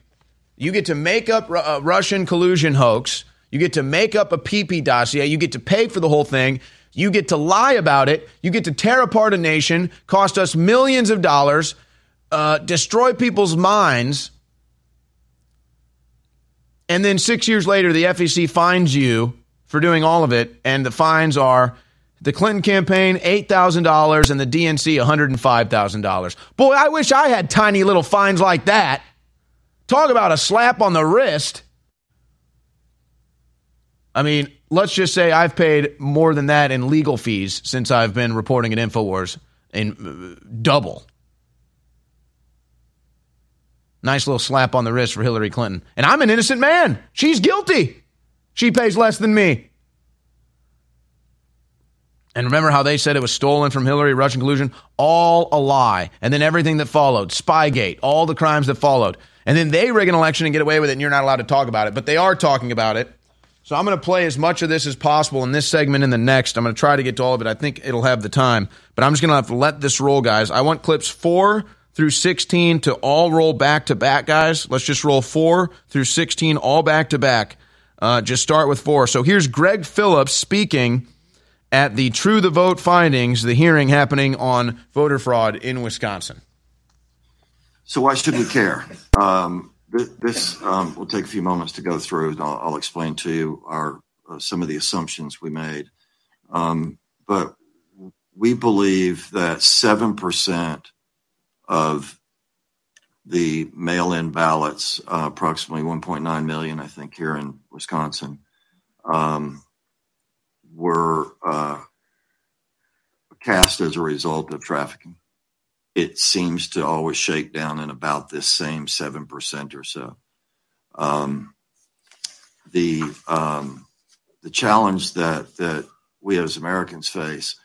You get to make up a Russian collusion hoax. You get to make up a PP dossier. You get to pay for the whole thing. You get to lie about it. You get to tear apart a nation, cost us millions of dollars, uh, destroy people's minds and then six years later, the FEC fines you for doing all of it, and the fines are the Clinton campaign $8,000 and the DNC $105,000. Boy, I wish I had tiny little fines like that. Talk about a slap on the wrist. I mean, let's just say I've paid more than that in legal fees since I've been reporting at InfoWars in uh, double. Nice little slap on the wrist for Hillary Clinton. And I'm an innocent man. She's guilty. She pays less than me. And remember how they said it was stolen from Hillary, Russian collusion? All a lie. And then everything that followed, Spygate, all the crimes that followed. And then they rig an election and get away with it, and you're not allowed to talk about it. But they are talking about it. So I'm going to play as much of this as possible in this segment and the next. I'm going to try to get to all of it. I think it'll have the time. But I'm just going to have to let this roll, guys. I want clips four through 16 to all roll back to back, guys. Let's just roll four through 16 all back to back. Uh, just start with four. So here's Greg Phillips speaking at the True the Vote findings, the hearing happening on voter fraud in Wisconsin. So why should we care? Um, this um, will take a few moments to go through, and I'll, I'll explain to you our uh, some of the assumptions we made. Um, but we believe that seven percent of the mail-in ballots, uh, approximately 1.9 million, I think, here in Wisconsin, um, were uh, cast as a result of trafficking. It seems to always shake down in about this same seven percent or so. Um, the um, the challenge that that we as Americans face,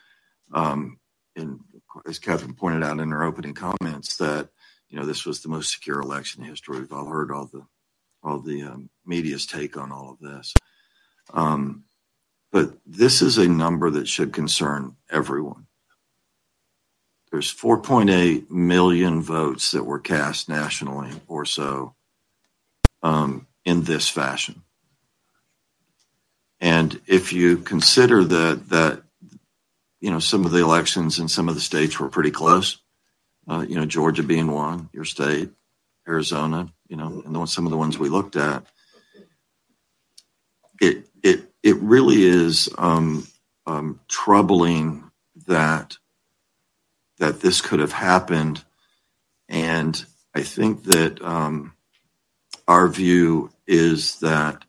um, and as Catherine pointed out in her opening comments, that you know this was the most secure election in history. We've all heard all the all the um, media's take on all of this, um, but this is a number that should concern everyone. There's 4.8 million votes that were cast nationally or so um, in this fashion. And if you consider that that you know some of the elections in some of the states were pretty close, uh, you know Georgia being one, your state, Arizona, you know, and some of the ones we looked at, it it it really is um, um, troubling that that this could have happened, and I think that um, our view is that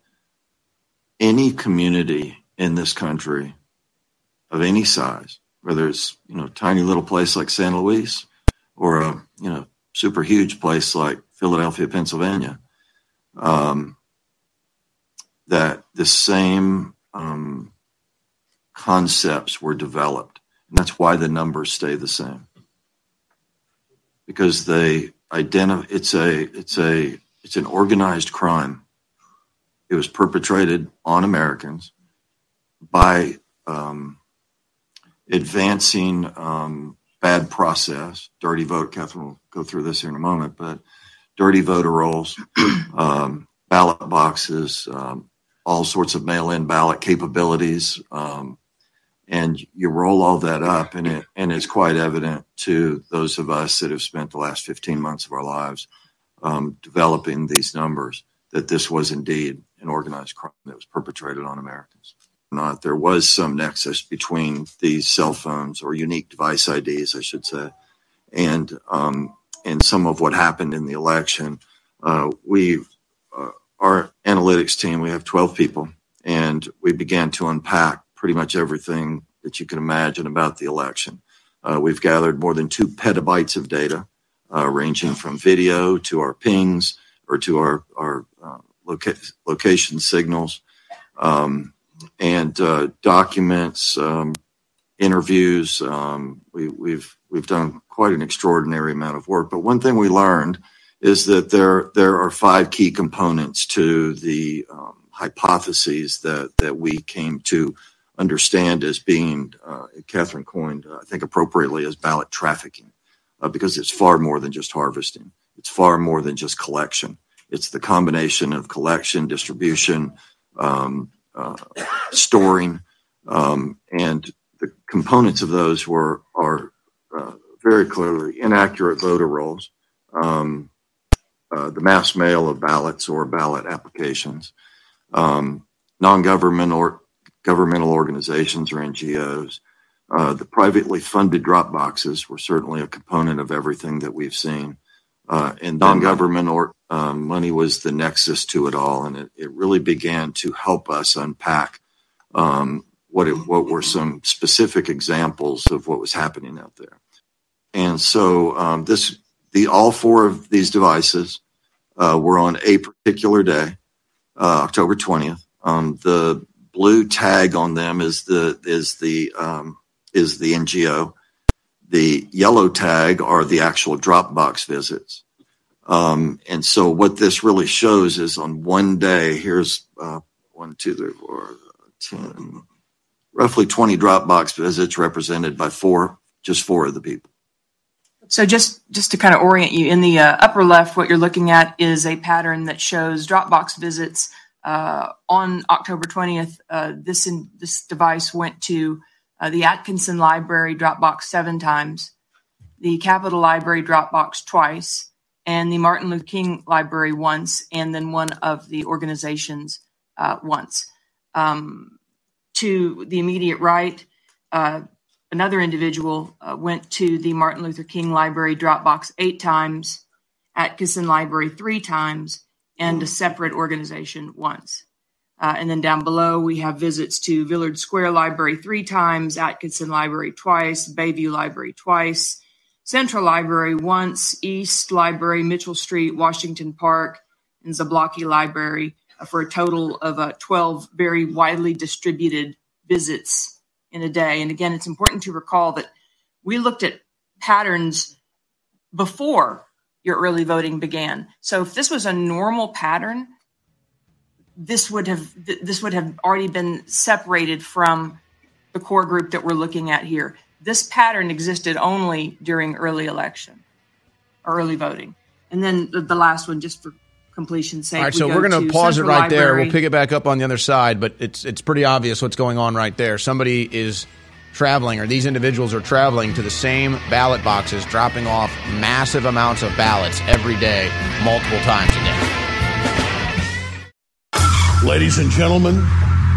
any community in this country of any size, whether it's you know tiny little place like San Luis or a you know super huge place like Philadelphia, Pennsylvania, um, that the same um, concepts were developed, and that's why the numbers stay the same because they identify. It's a it's a it's an organized crime. It was perpetrated on Americans by um, advancing um, bad process, dirty vote. Catherine will go through this here in a moment, but dirty voter rolls, (clears throat) um, ballot boxes, um, all sorts of mail-in ballot capabilities, um, and you roll all that up, and it and it's quite evident to those of us that have spent the last 15 months of our lives um, developing these numbers that this was indeed an organized crime that was perpetrated on Americans. Not there was some nexus between these cell phones or unique device IDs, I should say, and um, and some of what happened in the election. Uh, we, uh, our analytics team, we have 12 people, and we began to unpack pretty much everything that you can imagine about the election. Uh, we've gathered more than two petabytes of data uh, ranging from video to our pings or to our, our uh, loca- location signals um, and uh, documents, um, interviews. Um, we, we've we've done quite an extraordinary amount of work. But one thing we learned is that there there are five key components to the um, hypotheses that that we came to understand as being, uh, Catherine coined, I think appropriately, as ballot trafficking uh, because it's far more than just harvesting. It's far more than just collection. It's the combination of collection, distribution, um, uh, storing, um, and the components of those were are uh, very clearly inaccurate voter rolls, um, uh, the mass mail of ballots or ballot applications, um, non-government or governmental organizations or NGOs, uh, the privately funded drop boxes were certainly a component of everything that we've seen. Uh, and non-government or um, money was the nexus to it all, and it, it really began to help us unpack um, what it, what were some specific examples of what was happening out there. And so um, this the all four of these devices uh, were on a particular day, uh, October twentieth. Um, the blue tag on them is the is the um, is the NGO. The yellow tag are the actual Dropbox visits. Um, and so what this really shows is on one day, here's uh, one, two, three, four, 10, roughly 20 Dropbox visits represented by four, just four of the people. So just just to kind of orient you, in the uh, upper left, what you're looking at is a pattern that shows Dropbox visits uh, on October 20th. Uh, this in, this device went to uh, the Atkinson Library Dropbox seven times, the Capitol Library Dropbox twice, and the Martin Luther King Library once, and then one of the organizations uh, once. Um, to the immediate right, uh, another individual uh, went to the Martin Luther King Library Dropbox eight times, Atkinson Library three times, and a separate organization once. Uh, and then down below, we have visits to Villard Square Library three times, Atkinson Library twice, Bayview Library twice, Central Library once, East Library, Mitchell Street, Washington Park, and Zablocki Library for a total of uh, 12 very widely distributed visits in a day. And again, it's important to recall that we looked at patterns before your early voting began. So if this was a normal pattern, this would have this would have already been separated from the core group that we're looking at here. This pattern existed only during early election or early voting. And then the, the last one, just for completion's sake. All right, so we are going to pause it right Library. there. We'll pick it back up on the other side, but it's it's pretty obvious what's going on right there. Somebody is traveling, or these individuals are traveling to the same ballot boxes, dropping off massive amounts of ballots every day, multiple times a day. Ladies and gentlemen,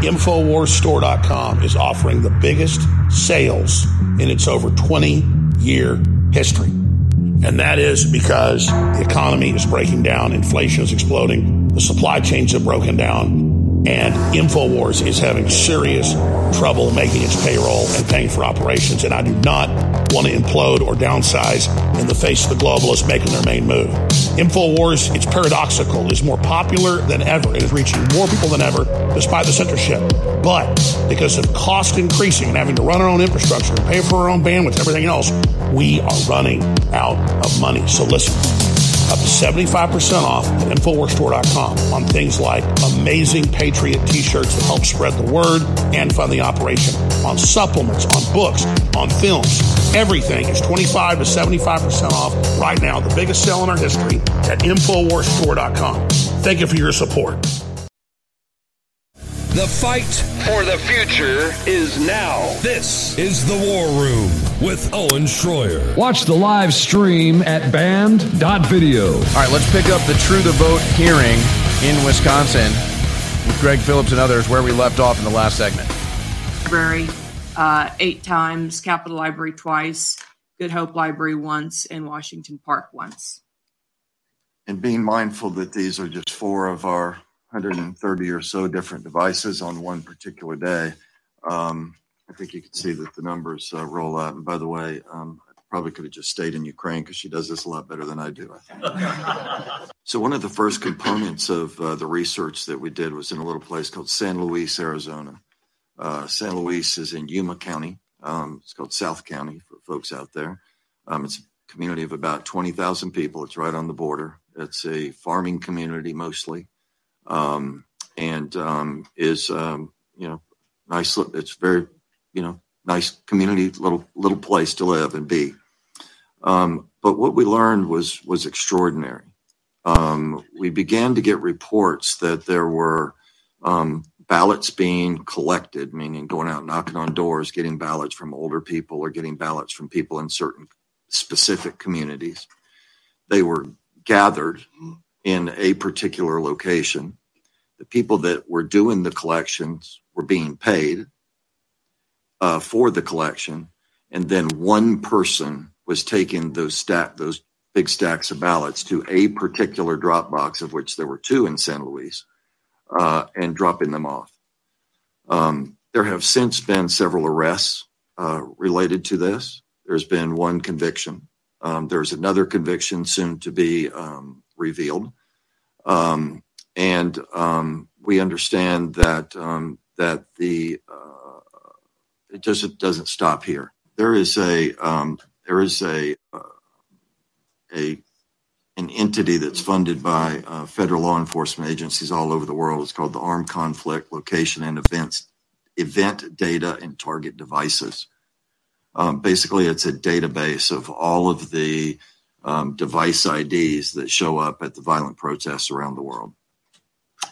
InfoWarsStore.com is offering the biggest sales in its over 20 year history. And that is because the economy is breaking down, inflation is exploding, the supply chains have broken down, and InfoWars is having serious trouble making its payroll and paying for operations. And I do not want to implode or downsize in the face of the globalists making their main move. InfoWars, it's paradoxical, is more popular than ever. It is reaching more people than ever despite the censorship. But because of cost increasing and having to run our own infrastructure and pay for our own bandwidth, everything else, we are running out of money. So listen up to 75% off at InfoWarsStore.com on things like amazing Patriot t-shirts that help spread the word and fund the operation, on supplements, on books, on films. Everything is 25 to 75% off right now, the biggest sale in our history at InfoWarsStore.com. Thank you for your support. The fight for the future is now. This is The War Room with Owen Shroyer. Watch the live stream at banned.video. All right, let's pick up the True the Vote hearing in Wisconsin with Greg Phillips and others where we left off in the last segment. Library uh, eight times, Capitol Library twice, Good Hope Library once, and Washington Park once. And being mindful that these are just four of our 130 or so different devices on one particular day. Um, I think you can see that the numbers uh, roll out. And by the way, um, I probably could have just stayed in Ukraine because she does this a lot better than I do. I (laughs) so one of the first components of uh, the research that we did was in a little place called San Luis, Arizona. Uh, San Luis is in Yuma County. Um, it's called South County for folks out there. Um, it's a community of about 20,000 people. It's right on the border. It's a farming community mostly um, and um, is um, you know nice. It's very you know nice community, little little place to live and be. Um, but what we learned was was extraordinary. Um, we began to get reports that there were um, ballots being collected, meaning going out knocking on doors, getting ballots from older people or getting ballots from people in certain specific communities. They were gathered in a particular location. The people that were doing the collections were being paid uh, for the collection, and then one person was taking those stack those big stacks of ballots to a particular drop box, of which there were two in San Luis, uh, and dropping them off. Um, there have since been several arrests uh, related to this. There's been one conviction. Um, there's another conviction soon to be um, revealed. Um, and um, we understand that um, that the uh, it just it doesn't stop here. There is a um, there is a uh, a an entity that's funded by uh, federal law enforcement agencies all over the world. It's called the Armed Conflict Location and Events Event Data and Target Devices. Um, basically, it's a database of all of the um, device IDs that show up at the violent protests around the world.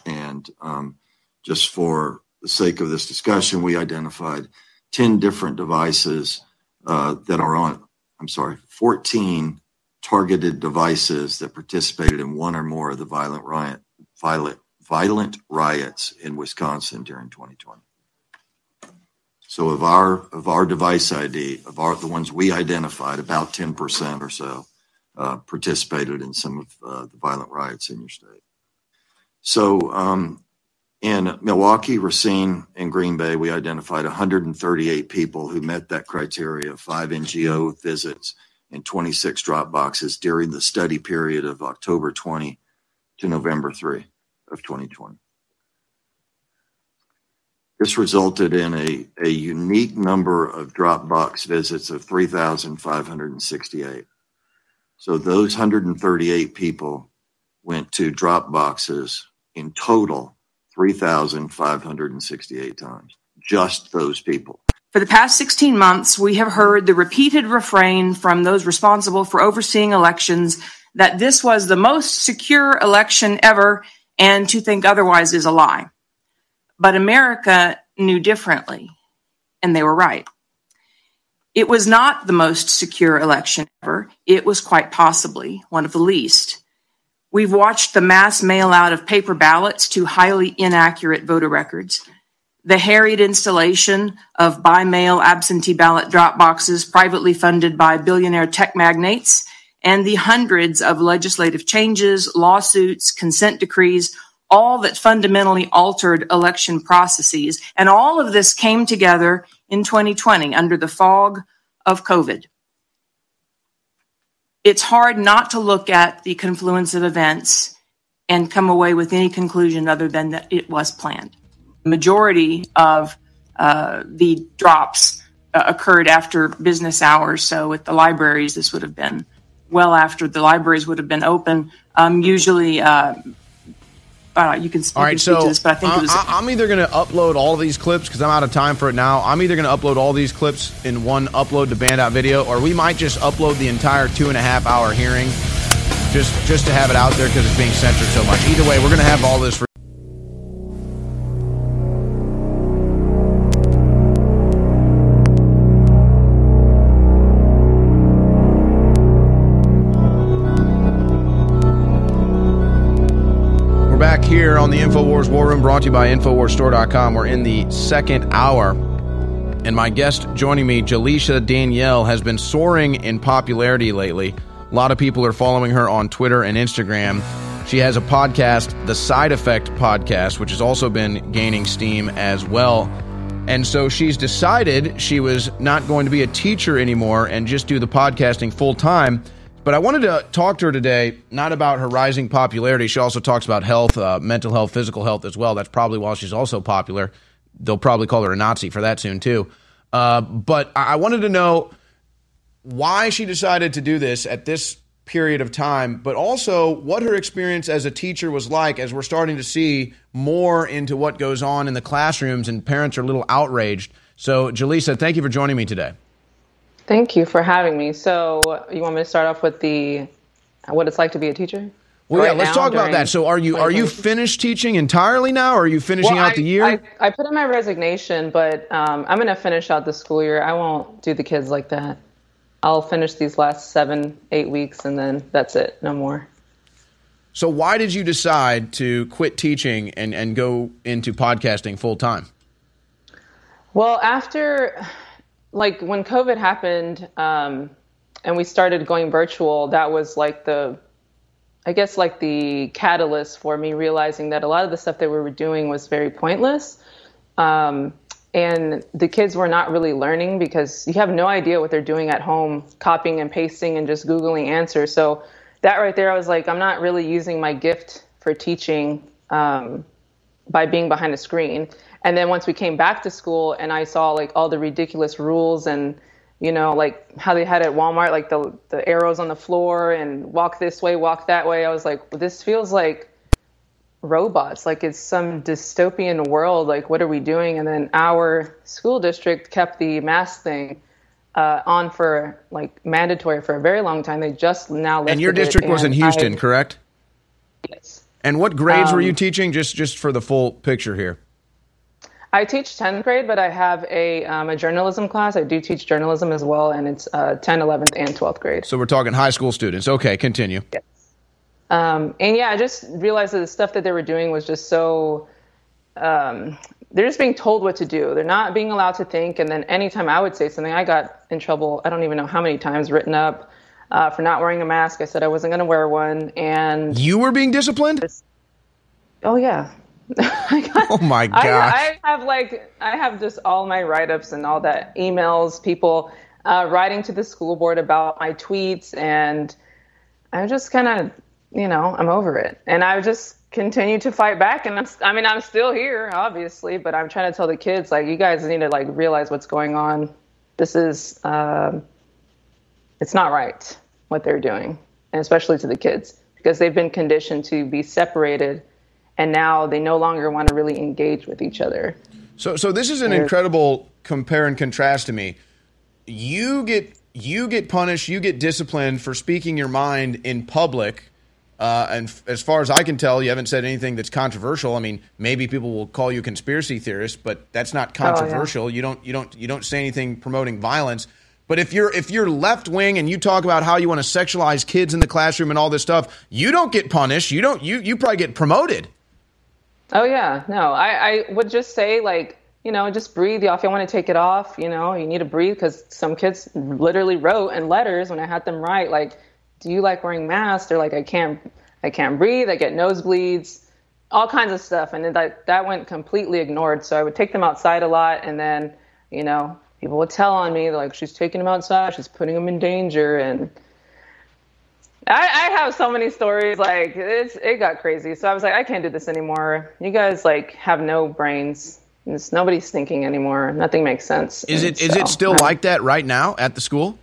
And um, just for the sake of this discussion, we identified 10 different devices uh, that are on, I'm sorry, 14 targeted devices that participated in one or more of the violent riot, violent, violent riots in Wisconsin during 2020. So of our of our device ID, of our the ones we identified, about 10% or so uh, participated in some of uh, the violent riots in your state. So um, in Milwaukee, Racine, and Green Bay, we identified 138 people who met that criteria of five NGO visits and 26 drop boxes during the study period of October 20 to November 3 of 2020. This resulted in a, a unique number of Dropbox visits of 3,568. So those 138 people went to drop boxes in total 3,568 times. Just those people. For the past 16 months, we have heard the repeated refrain from those responsible for overseeing elections that this was the most secure election ever, and to think otherwise is a lie. But America knew differently, and they were right. It was not the most secure election ever. It was quite possibly one of the least. We've watched the mass mail out of paper ballots to highly inaccurate voter records the harried installation of by mail absentee ballot drop boxes privately funded by billionaire tech magnates, and the hundreds of legislative changes, lawsuits, consent decrees, all that fundamentally altered election processes. And all of this came together in 2020 under the fog of COVID. It's hard not to look at the confluence of events and come away with any conclusion other than that it was planned The majority of uh, the drops uh, occurred after business hours. So with the libraries, this would have been well after the libraries would have been open. Um, usually, uh, uh you can, you all right, can so to this, but I think I, was. I'm either going to upload all of these clips because I'm out of time for it now. I'm either going to upload all these clips in one upload to Band Out Video, or we might just upload the entire two and a half hour hearing just just to have it out there because it's being censored so much. Either way, we're going to have all this for. Here on the InfoWars War Room, brought to you by InfoWarsStore.com. We're in the second hour, and my guest joining me, Jaleisha Danielle, has been soaring in popularity lately. A lot of people are following her on Twitter and Instagram. She has a podcast, the Side Effect Podcast, which has also been gaining steam as well. And so she's decided she was not going to be a teacher anymore and just do the podcasting full time. But I wanted to talk to her today, not about her rising popularity. She also talks about health, uh, mental health, physical health as well. That's probably why she's also popular. They'll probably call her a Nazi for that soon, too. Uh, but I wanted to know why she decided to do this at this period of time, but also what her experience as a teacher was like as we're starting to see more into what goes on in the classrooms and parents are a little outraged. So, Jaleesa, thank you for joining me today. Thank you for having me. So, you want me to start off with the what it's like to be a teacher? Well, right yeah, let's talk about that. So, are you are you finished teaching entirely now, or are you finishing well, out I, the year? I, I, put in my resignation, but um, I'm going to finish out the school year. I won't do the kids like that. I'll finish these last seven, eight weeks, and then that's it. No more. So, why did you decide to quit teaching and and go into podcasting full time? Well, after like when COVID happened um, and we started going virtual, that was like the, I guess, like the catalyst for me realizing that a lot of the stuff that we were doing was very pointless. Um, and the kids were not really learning because you have no idea what they're doing at home, copying and pasting and just Googling answers. So that right there, I was like, I'm not really using my gift for teaching um, by being behind a screen. And then once we came back to school and I saw like all the ridiculous rules and you know like how they had at Walmart like the the arrows on the floor and walk this way, walk that way, I was like this feels like robots. Like it's some dystopian world. Like what are we doing? And then our school district kept the mask thing uh, on for like mandatory for a very long time. They just now and your district was in houston I, correct? Yes. And what grades um, were you um, teaching? Just just for the full picture here I teach 10th grade, but I have a, um, a journalism class. I do teach journalism as well, and it's uh, 10th, 11th, and 12th grade. So we're talking high school students. Okay, continue. Yes. Um, and yeah, I just realized that the stuff that they were doing was just so. Um, they're just being told what to do. They're not being allowed to think. And then anytime I would say something, I got in trouble. I don't even know how many times written up uh, for not wearing a mask. I said I wasn't going to wear one, and you were being disciplined. Oh yeah, (laughs) got, oh my gosh! I, I, have like I have just all my write-ups and all that emails, people uh, writing to the school board about my tweets, and I'm just kind of, you know, I'm over it. And I just continue to fight back. And I'm, I mean, I'm still here, obviously, but I'm trying to tell the kids, like, you guys need to like realize what's going on. This is, um, it's not right what they're doing, and especially to the kids because they've been conditioned to be separated, and now they no longer want to really engage with each other. So, so this is an incredible compare and contrast to me. You get you get punished, you get disciplined for speaking your mind in public. Uh, and f- as far as I can tell, you haven't said anything that's controversial. I mean, maybe people will call you a conspiracy theorist, but that's not controversial. You don't you don't you don't say anything promoting violence. But if you're if you're left wing and you talk about how you want to sexualize kids in the classroom and all this stuff, you don't get punished. You don't you you probably get promoted. Oh yeah, no, I, I would just say like you know just breathe. Y'all, If you want to take it off, you know you need to breathe because some kids literally wrote in letters when I had them write like, "Do you like wearing masks?" They're like, "I can't I can't breathe. I get nosebleeds." All kinds of stuff, and that that went completely ignored. So I would take them outside a lot, and then you know people would tell on me like she's taking them outside, she's putting them in danger, and I, I have so many stories. Like it's it got crazy. So I was like, I can't do this anymore. You guys like have no brains. It's, nobody's thinking anymore. Nothing makes sense. Is And it is so, it still um, like that right now at the school?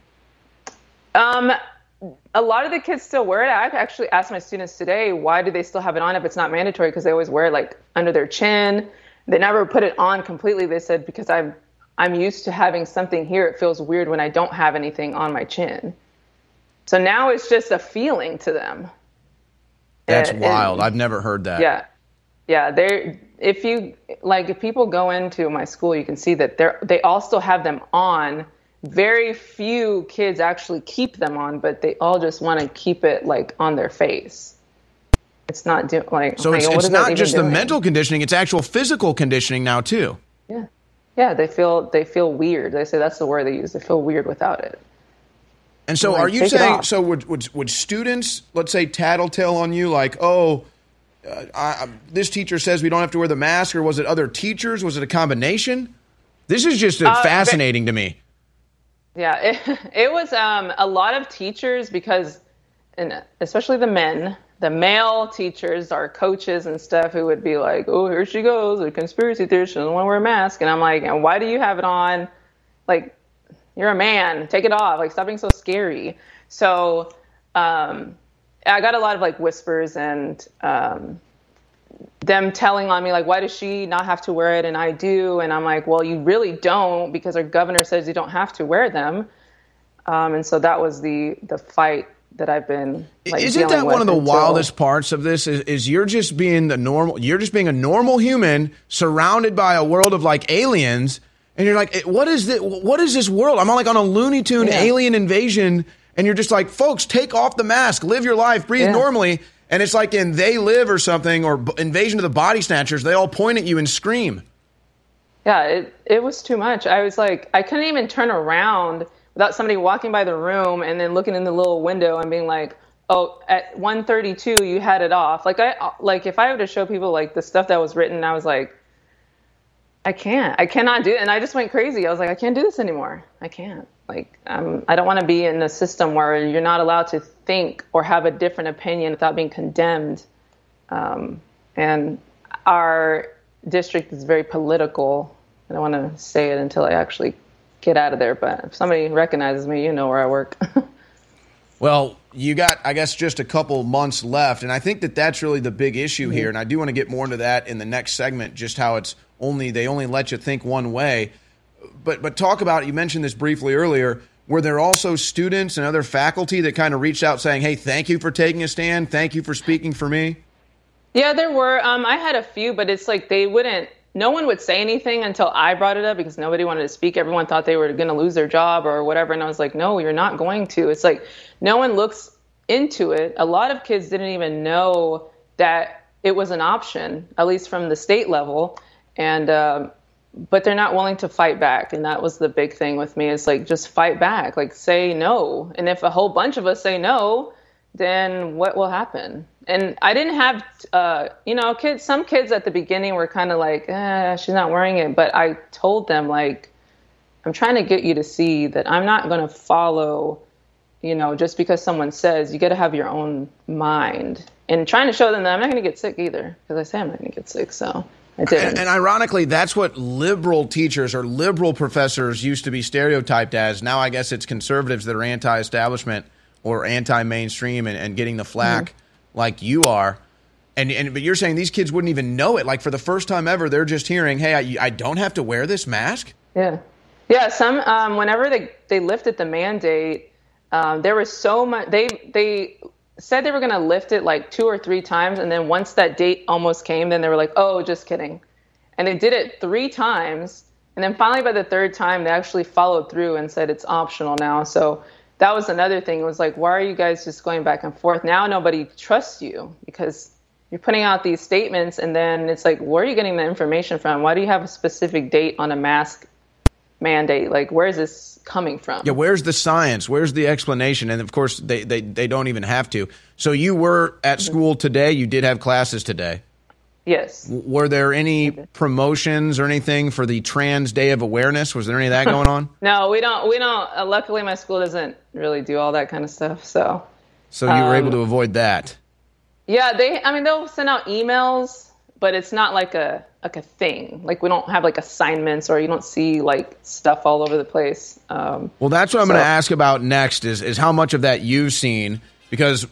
Um, a lot of the kids still wear it. I actually asked my students today, why do they still have it on if it's not mandatory? Because they always wear it like under their chin. They never put it on completely. They said because I'm I'm used to having something here. It feels weird when I don't have anything on my chin. So now it's just a feeling to them. That's And- wild. and- I've never heard that. yeah, yeah. They're if you like if people go into my school, you can see that they're they all still have them on. Very few kids actually keep them on, but they all just want to keep it like on their face. It's not do like So like, it's, it's not just the mental conditioning; it's actual physical conditioning now too. Yeah, yeah. They feel they feel weird. They say that's the word they use. They feel weird without it. And so, Like, are you take saying? So, would, would would students, let's say, tattletale on you, like, oh, uh, I, I- this teacher says we don't have to wear the mask, or was it other teachers? Was it a combination? This is just uh, Uh, fascinating to me. Yeah, it, (laughs) it was um, a lot of teachers because, and especially the men, the male teachers, our coaches and stuff, who would be like, "Oh, here she goes, a conspiracy theorist. She doesn't want to wear a mask." And I'm like, "And why do you have it on? Like, you're a man. Take it off. Like, stop being so scary." So, um, I got a lot of like whispers and um, them telling on me like why does she not have to wear it and i do and i'm like well you really don't because our governor says you don't have to wear them um, and so that was the the fight that i've been like, Isn't that one of the until- wildest parts of this? Is, is you're just being the normal? You're just being a normal human surrounded by a world of like aliens, and you're like, "Eh, what is this? What is this world? I'm on like on a Looney Tune Yeah. alien invasion, and you're just like, folks, take off the mask, live your life, breathe Yeah. normally. And it's like in They Live or something, or Invasion of the Body Snatchers. They all point at you and scream. yeah it, it was too much i was like i couldn't even turn around without somebody walking by the room and then looking in the little window and being like oh at 1:32 you had it off like i like if i were to show people like the stuff that was written i was like i can't i cannot do it and i just went crazy i was like i can't do this anymore i can't like um, i don't want to be in a system where you're not allowed to think or have a different opinion without being condemned um, and our district is very political. I don't want to say it until I actually get out of there, but if somebody recognizes me, you know where I work. (laughs) Well, you got, I guess, just a couple months left. And I think that that's really the big issue here. And I do want to get more into that in the next segment, just how it's only, they only let you think one way. But, but talk about, you mentioned this briefly earlier, were there also students and other faculty that kind of reached out saying, hey, thank you for taking a stand. Thank you for speaking for me? yeah, there were. Um, I had a few, but it's like they wouldn't. No one would say anything until I brought it up because nobody wanted to speak. Everyone thought they were going to lose their job or whatever, and I was like, "No, you're not going to." It's like no one looks into it. A lot of kids didn't even know that it was an option, at least from the state level, and um, but they're not willing to fight back, and that was the big thing with me. Is like just fight back, like say no, and if a whole bunch of us say no, then what will happen? And I didn't have, uh, you know, kids. Some kids at the beginning were kind of like, eh, she's not wearing it. But I told them like, I'm trying to get you to see that I'm not going to follow you know, just because someone says, you got to have your own mind and trying to show them that I'm not going to get sick either because I say I'm not going to get sick. So I didn't. And, and ironically, that's what liberal teachers or liberal professors used to be stereotyped as. Now I guess it's conservatives that are anti-establishment or anti-mainstream and, and getting the flack Mm-hmm. like you are. And, and but you're saying these kids wouldn't even know it. Like for the first time ever, they're just hearing, "Hey, I, I don't have to wear this mask." Yeah, yeah. Some um, whenever they they lifted the mandate, um, there was so much. They they said they were going to lift it like two or three times, and then once that date almost came, then they were like, "Oh, just kidding," and they did it three times, and then finally by the third time, they actually followed through and said it's optional now. So that was another thing. It was like, why are you guys just going back and forth? Now nobody trusts you because you're putting out these statements, and then it's like, where are you getting the information from? Why do you have a specific date on a mask mandate? Like, where is this coming from? Yeah, where's the science? Where's the explanation? And of course, they, they, they don't even have to. So you were at school today. You did have classes today. Yes. Were there any promotions or anything for the Trans Day of Awareness? Was there any of that going on? (laughs) No, we don't. We don't. Uh, luckily, my school doesn't really do all that kind of stuff. So, So you were able Um, to avoid that. yeah, they. I mean, they'll send out emails, but it's not like a like a thing. Like we don't have like assignments, or you don't see like stuff all over the place. Um, Well, that's what I'm going to ask about next is is how much of that you've seen because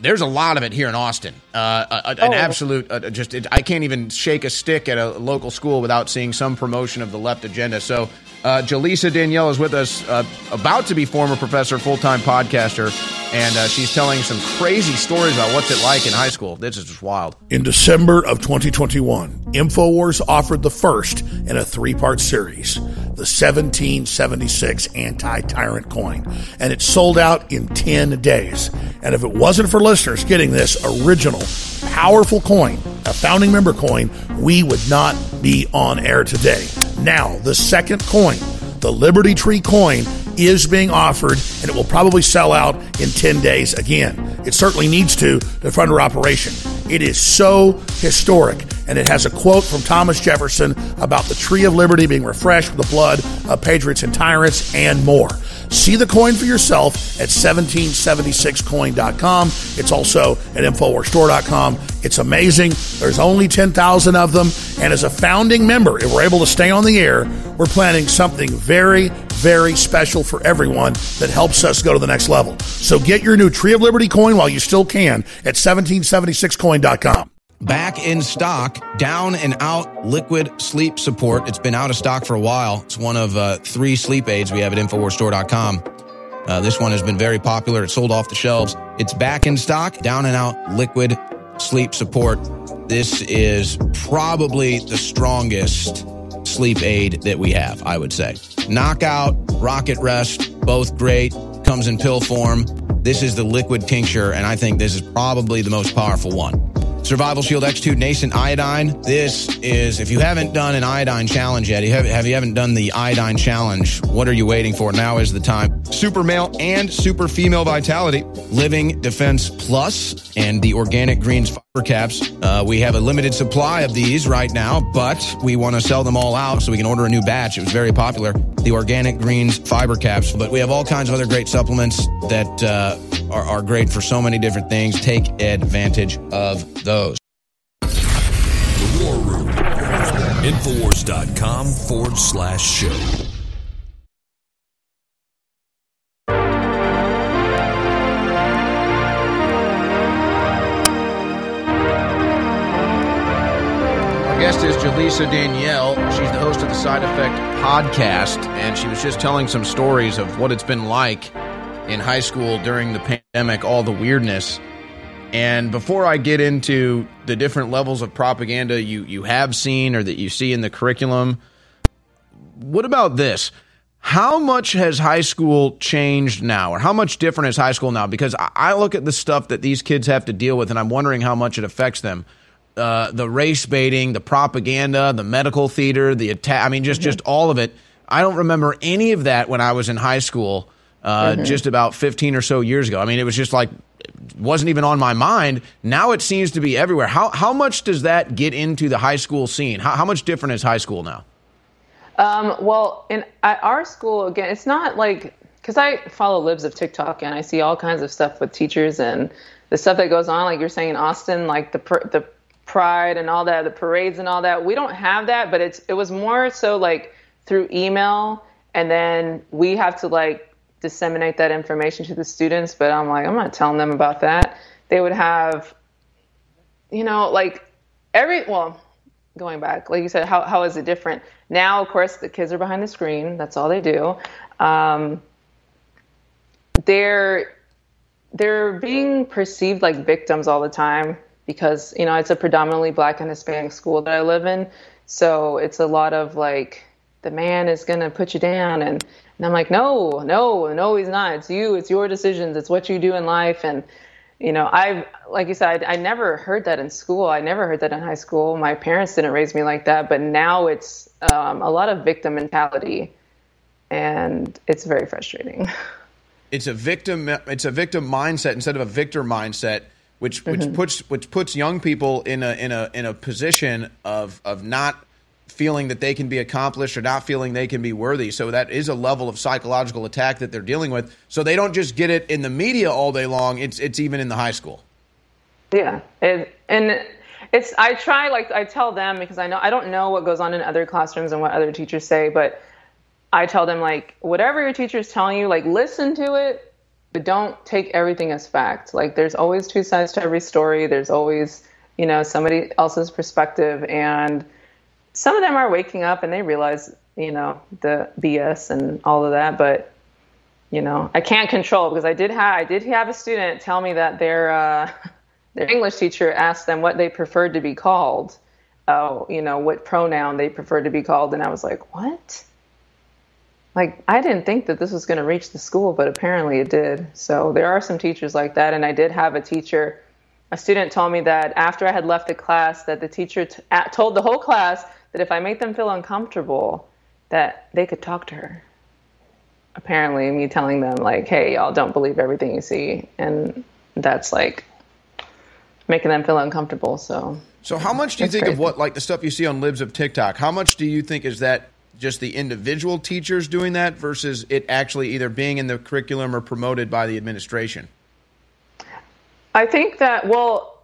there's a lot of it here in Austin. Uh, a- a- an Oh. absolute, uh, just it, I can't even shake a stick at a local school without seeing some promotion of the left agenda. So, uh, Jalisa Danielle is with us, uh, about to be former professor, full time podcaster, and uh, she's telling some crazy stories about what's it like in high school. This is just wild. In December of 2021, InfoWars offered the first in a three part series, the 1776 Anti Tyrant coin. And it sold out in 10 days. And if it wasn't for listeners getting this original, powerful coin, a founding member coin, we would not be on air today. Now, the second coin, the Liberty Tree coin, is being offered, and it will probably sell out in 10 days again. It certainly needs to to fund our operation. It is so historic, and it has a quote from Thomas Jefferson about the tree of liberty being refreshed with the blood of patriots and tyrants, and more. See the coin for yourself at 1776coin.com. It's also at InfoWarsStore.com. It's amazing. There's only 10,000 of them. And as a founding member, if we're able to stay on the air, we're planning something very, very special for everyone that helps us go to the next level. So get your new Tree of Liberty coin while you still can at 1776coin.com. Back in stock, down and out liquid sleep support. It's been out of stock for a while. It's one of uh, three sleep aids we have at InfoWarsStore.com. Uh, this one has been very popular. It's sold off the shelves. It's back in stock, down and out liquid sleep support. This is probably the strongest sleep aid that we have, I would say. Knockout, Rocket Rest, both great. Comes in pill form. This is the liquid tincture, and I think this is probably the most powerful one. Survival Shield X2 Nascent Iodine. This is, if you haven't done an iodine challenge yet, have, have you haven't done the iodine challenge, what are you waiting for? Now is the time. Super male and super female vitality, Living Defense Plus, and the Organic Greens caps. Uh, we have a limited supply of these right now, but we want to sell them all out so we can order a new batch. It was very popular. The Organic Greens fiber caps, but we have all kinds of other great supplements that uh, are, are great for so many different things. Take advantage of those. The War Room. Infowars.com forward slash show. Guest is Jalisa Danielle. She's the host of the Side Effect podcast, and she was just telling some stories of what it's been like in high school during the pandemic, all the weirdness. And before I get into the different levels of propaganda you, you have seen or that you see in the curriculum, what about this? How much has high school changed now, or how much different is high school now? Because I, I look at the stuff that these kids have to deal with, and I'm wondering how much it affects them. Uh, the race baiting, the propaganda, the medical theater, the attack. I mean, just just all of it. I don't remember any of that when I was in high school, uh, Mhm. just about 15 or so years ago. I mean, it was just like wasn't even on my mind. Now it seems to be everywhere. How how much does that get into the high school scene? How how much different is high school now? Um, well, in at our school again, it's not like because I follow libs of TikTok and I see all kinds of stuff with teachers and the stuff that goes on, like you're saying in Austin, like the the pride and all that, the parades and all that. We don't have that, but it's it was more so like through email, and then we have to like disseminate that information to the students. But I'm like, I'm not telling them about that. They would have, you know, like every well, going back, like you said, how how is it different now? Of course, the kids are behind the screen. That's all they do. Um, they're they're being perceived like victims all the time because you know it's a predominantly black and hispanic school that i live in. So it's a lot of like the man is going to put you down. And, and i'm like no no no he's not. It's you. It's your decisions. It's what you do in life. And you know i've like you said I, I never heard that in school. I never heard that in high school. My parents didn't raise me like that. But now it's um, a lot of victim mentality. And it's very frustrating. (laughs) It's a victim it's a victim mindset instead of a victor mindset which which mm-hmm. puts which puts young people in a in a in a position of of not feeling that they can be accomplished or not feeling they can be worthy. So that is a level of psychological attack that they're dealing with. So they don't just get it in the media all day long. It's it's even in the high school. Yeah, it, and it's I try like I tell them because I know I don't know what goes on in other classrooms and what other teachers say, but I tell them like whatever your teacher is telling you, like listen to it, but don't take everything as fact. Like there's always two sides to every story. There's always you know somebody else's perspective, and some of them are waking up and they realize you know the BS and all of that, but you know I can't control because I did have I did have a student tell me that their uh, (laughs) their English teacher asked them what they preferred to be called. Oh, you know what pronoun they preferred to be called, and I was like, what? Like I didn't think that this was going to reach the school, but apparently it did. So there are some teachers like that, and I did have a teacher. A student told me that after I had left the class, that the teacher t- told the whole class that if I made them feel uncomfortable, that they could talk to her. Apparently, me telling them like, "Hey, y'all, don't believe everything you see," and that's like making them feel uncomfortable. So, so how much do you think crazy. of what like the stuff you see on libs of TikTok? How much do you think is that just the individual teachers doing that versus it actually either being in the curriculum or promoted by the administration? I think that, well,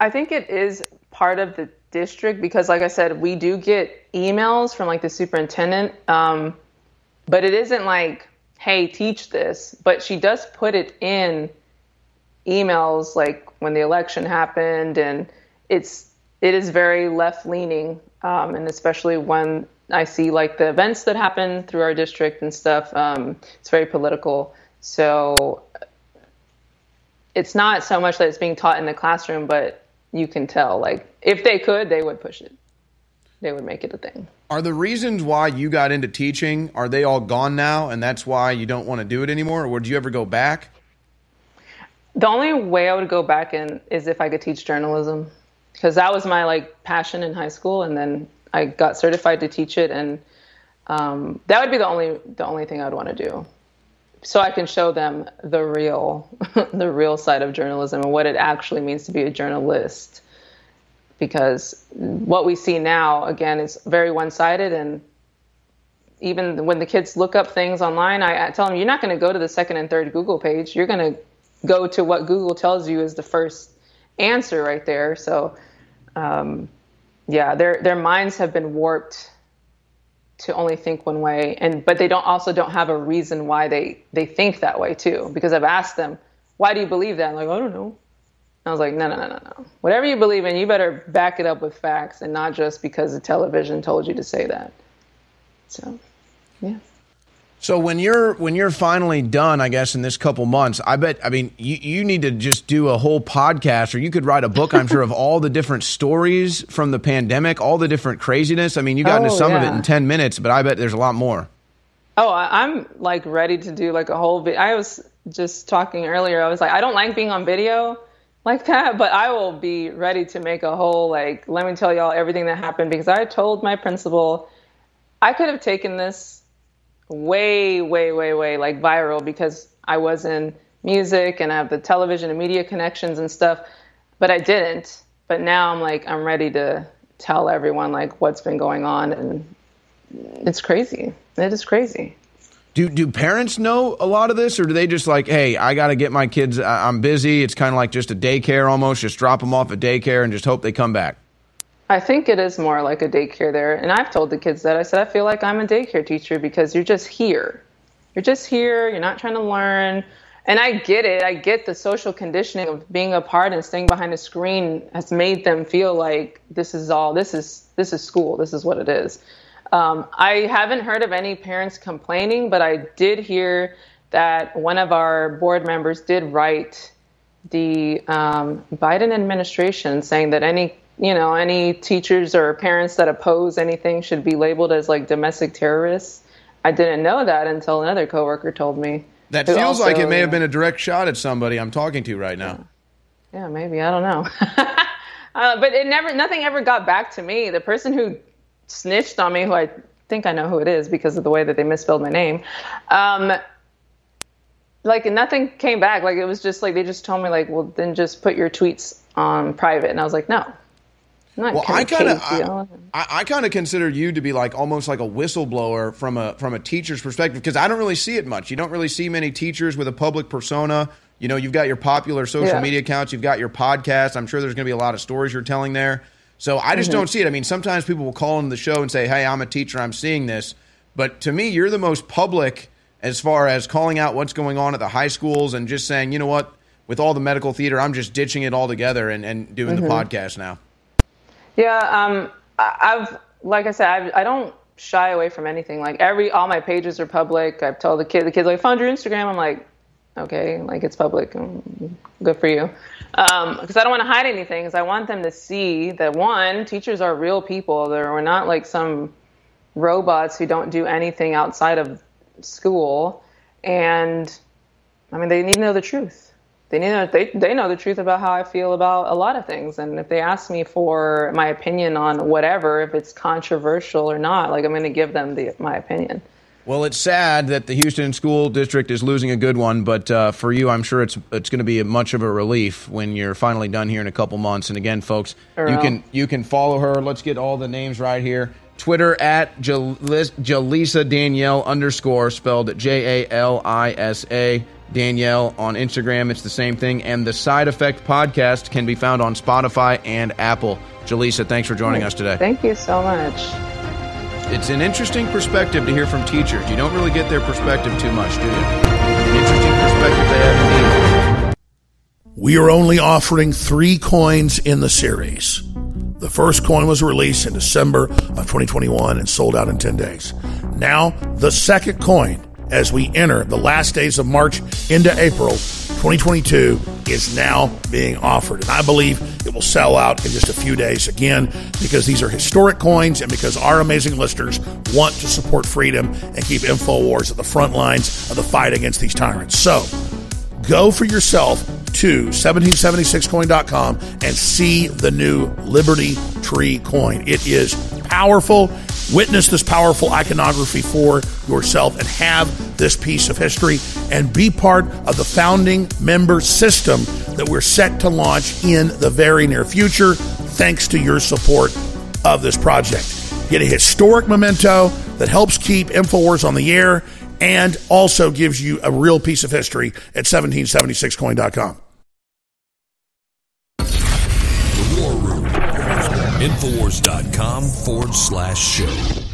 I think it is part of the district because, like I said, we do get emails from like the superintendent, um, but it isn't like, hey, teach this. But she does put it in emails like when the election happened, and it's it is very left leaning, um, and especially when I see like the events that happen through our district and stuff. Um, it's very political. So it's not so much that it's being taught in the classroom, but you can tell like if they could, they would push it. They would make it a thing. Are the reasons why you got into teaching are they all gone now, and that's why you don't want to do it anymore, or would you ever go back? The only way I would go back in is if I could teach journalism, because that was my like passion in high school, and then I got certified to teach it, and um, that would be the only the only thing I'd want to do, so I can show them the real (laughs) the real side of journalism and what it actually means to be a journalist. Because what we see now, again, is very one sided, and even when the kids look up things online, I, I tell them you're not going to go to the second and third Google page. You're going to go to what Google tells you is the first answer right there. So. Um, yeah, their their minds have been warped to only think one way, and but they don't also don't have a reason why they they think that way too. Because I've asked them, why do you believe that? I'm like, I don't know. I was like, no, no, no, no, no. Whatever you believe in, you better back it up with facts and not just because the television told you to say that. So, yeah. So when you're when you're finally done, I guess in this couple months, I bet I mean you, you need to just do a whole podcast or you could write a book, I'm sure, of (laughs) all the different stories from the pandemic, all the different craziness. I mean, you got oh, into some yeah. of it in ten minutes, but I bet there's a lot more. Oh, I'm like ready to do like a whole video. I was just talking earlier. I was like, I don't like being on video like that, but I will be ready to make a whole like let me tell y'all everything that happened because I told my principal I could have taken this way, way, way, way like viral because I was in music and I have the television and media connections and stuff, but I didn't. But now I'm like, I'm ready to tell everyone like what's been going on and it's crazy. It is crazy. Do do parents know a lot of this, or do they just like, hey, I got to get my kids? I'm busy. It's kind of like just a daycare almost. Just drop them off at daycare and just hope they come back. I think it is more like a daycare there, and I've told the kids that I said I feel like I'm a daycare teacher because you're just here. You're just here. You're not trying to learn. And I get it. I get the social conditioning of being apart and staying behind a screen has made them feel like this is all. This is this is school. This is what it is. Um, I haven't heard of any parents complaining, but I did hear that one of our board members did write the um, Biden administration saying that any you know any teachers or parents that oppose anything should be labeled as like domestic terrorists. I didn't know that until another coworker told me. That feels also, like it may have been a direct shot at somebody I'm talking to right now. Yeah, yeah maybe I don't know. (laughs) uh, but it never, nothing ever got back to me. The person who snitched on me, who I think I know who it is because of the way that they misspelled my name. Um, like nothing came back. Like it was just like they just told me like, well, then just put your tweets on private, and I was like, no. Well, I kind of I, I, I kind of consider you to be like almost like a whistleblower from a from a teacher's perspective because I don't really see it much. You don't really see many teachers with a public persona. You know, you've got your popular social yeah. media accounts, you've got your podcast. I'm sure there's going to be a lot of stories you're telling there. So I just mm-hmm. don't see it. I mean, sometimes people will call into the show and say, "Hey, I'm a teacher. I'm seeing this." But to me, you're the most public as far as calling out what's going on at the high schools and just saying, you know what, with all the medical theater, I'm just ditching it all together and, and doing mm-hmm. the podcast now. Yeah, um, I've like I said, I've, I do not shy away from anything. Like every all my pages are public. I've told the kid, the kids like, found your Instagram. I'm like, okay, like it's public. Mm, good for you because um, I don't want to hide anything. Because I want them to see that one, teachers are real people. They're we're not like some robots who don't do anything outside of school. And I mean, they need to know the truth. They know, they they know the truth about how I feel about a lot of things. And if they ask me for my opinion on whatever, if it's controversial or not, like I'm going to give them the, my opinion. Well, it's sad that the Houston School District is losing a good one, but uh, for you, I'm sure it's it's going to be much of a relief when you're finally done here in a couple months. And again, folks, you can you can follow her. Let's get all the names right here. Twitter at Jalisa Danielle underscore spelled J A L I S A Danielle on Instagram. It's the same thing. And the Side Effect podcast can be found on Spotify and Apple. Jalisa, thanks for joining us today. Thank you so much it's an interesting perspective to hear from teachers. You don't really get their perspective too much, do you? An interesting perspective they have We are only offering three coins in the series. The first coin was released in December of 2021 and sold out in 10 days. Now, the second coin, as we enter the last days of March into April 2022, is now being offered. And I believe it will sell out in just a few days again because these are historic coins and because our amazing listeners want to support freedom and keep InfoWars at the front lines of the fight against these tyrants. So go for yourself to 1776coin.com and see the new Liberty Tree coin. It is powerful. Witness this powerful iconography for yourself and have this piece of history and be part of the founding member system that we're set to launch in the very near future, thanks to your support of this project. Get a historic memento that helps keep InfoWars on the air and also gives you a real piece of history at 1776coin.com. The War Room. Infowars.com forward slash show.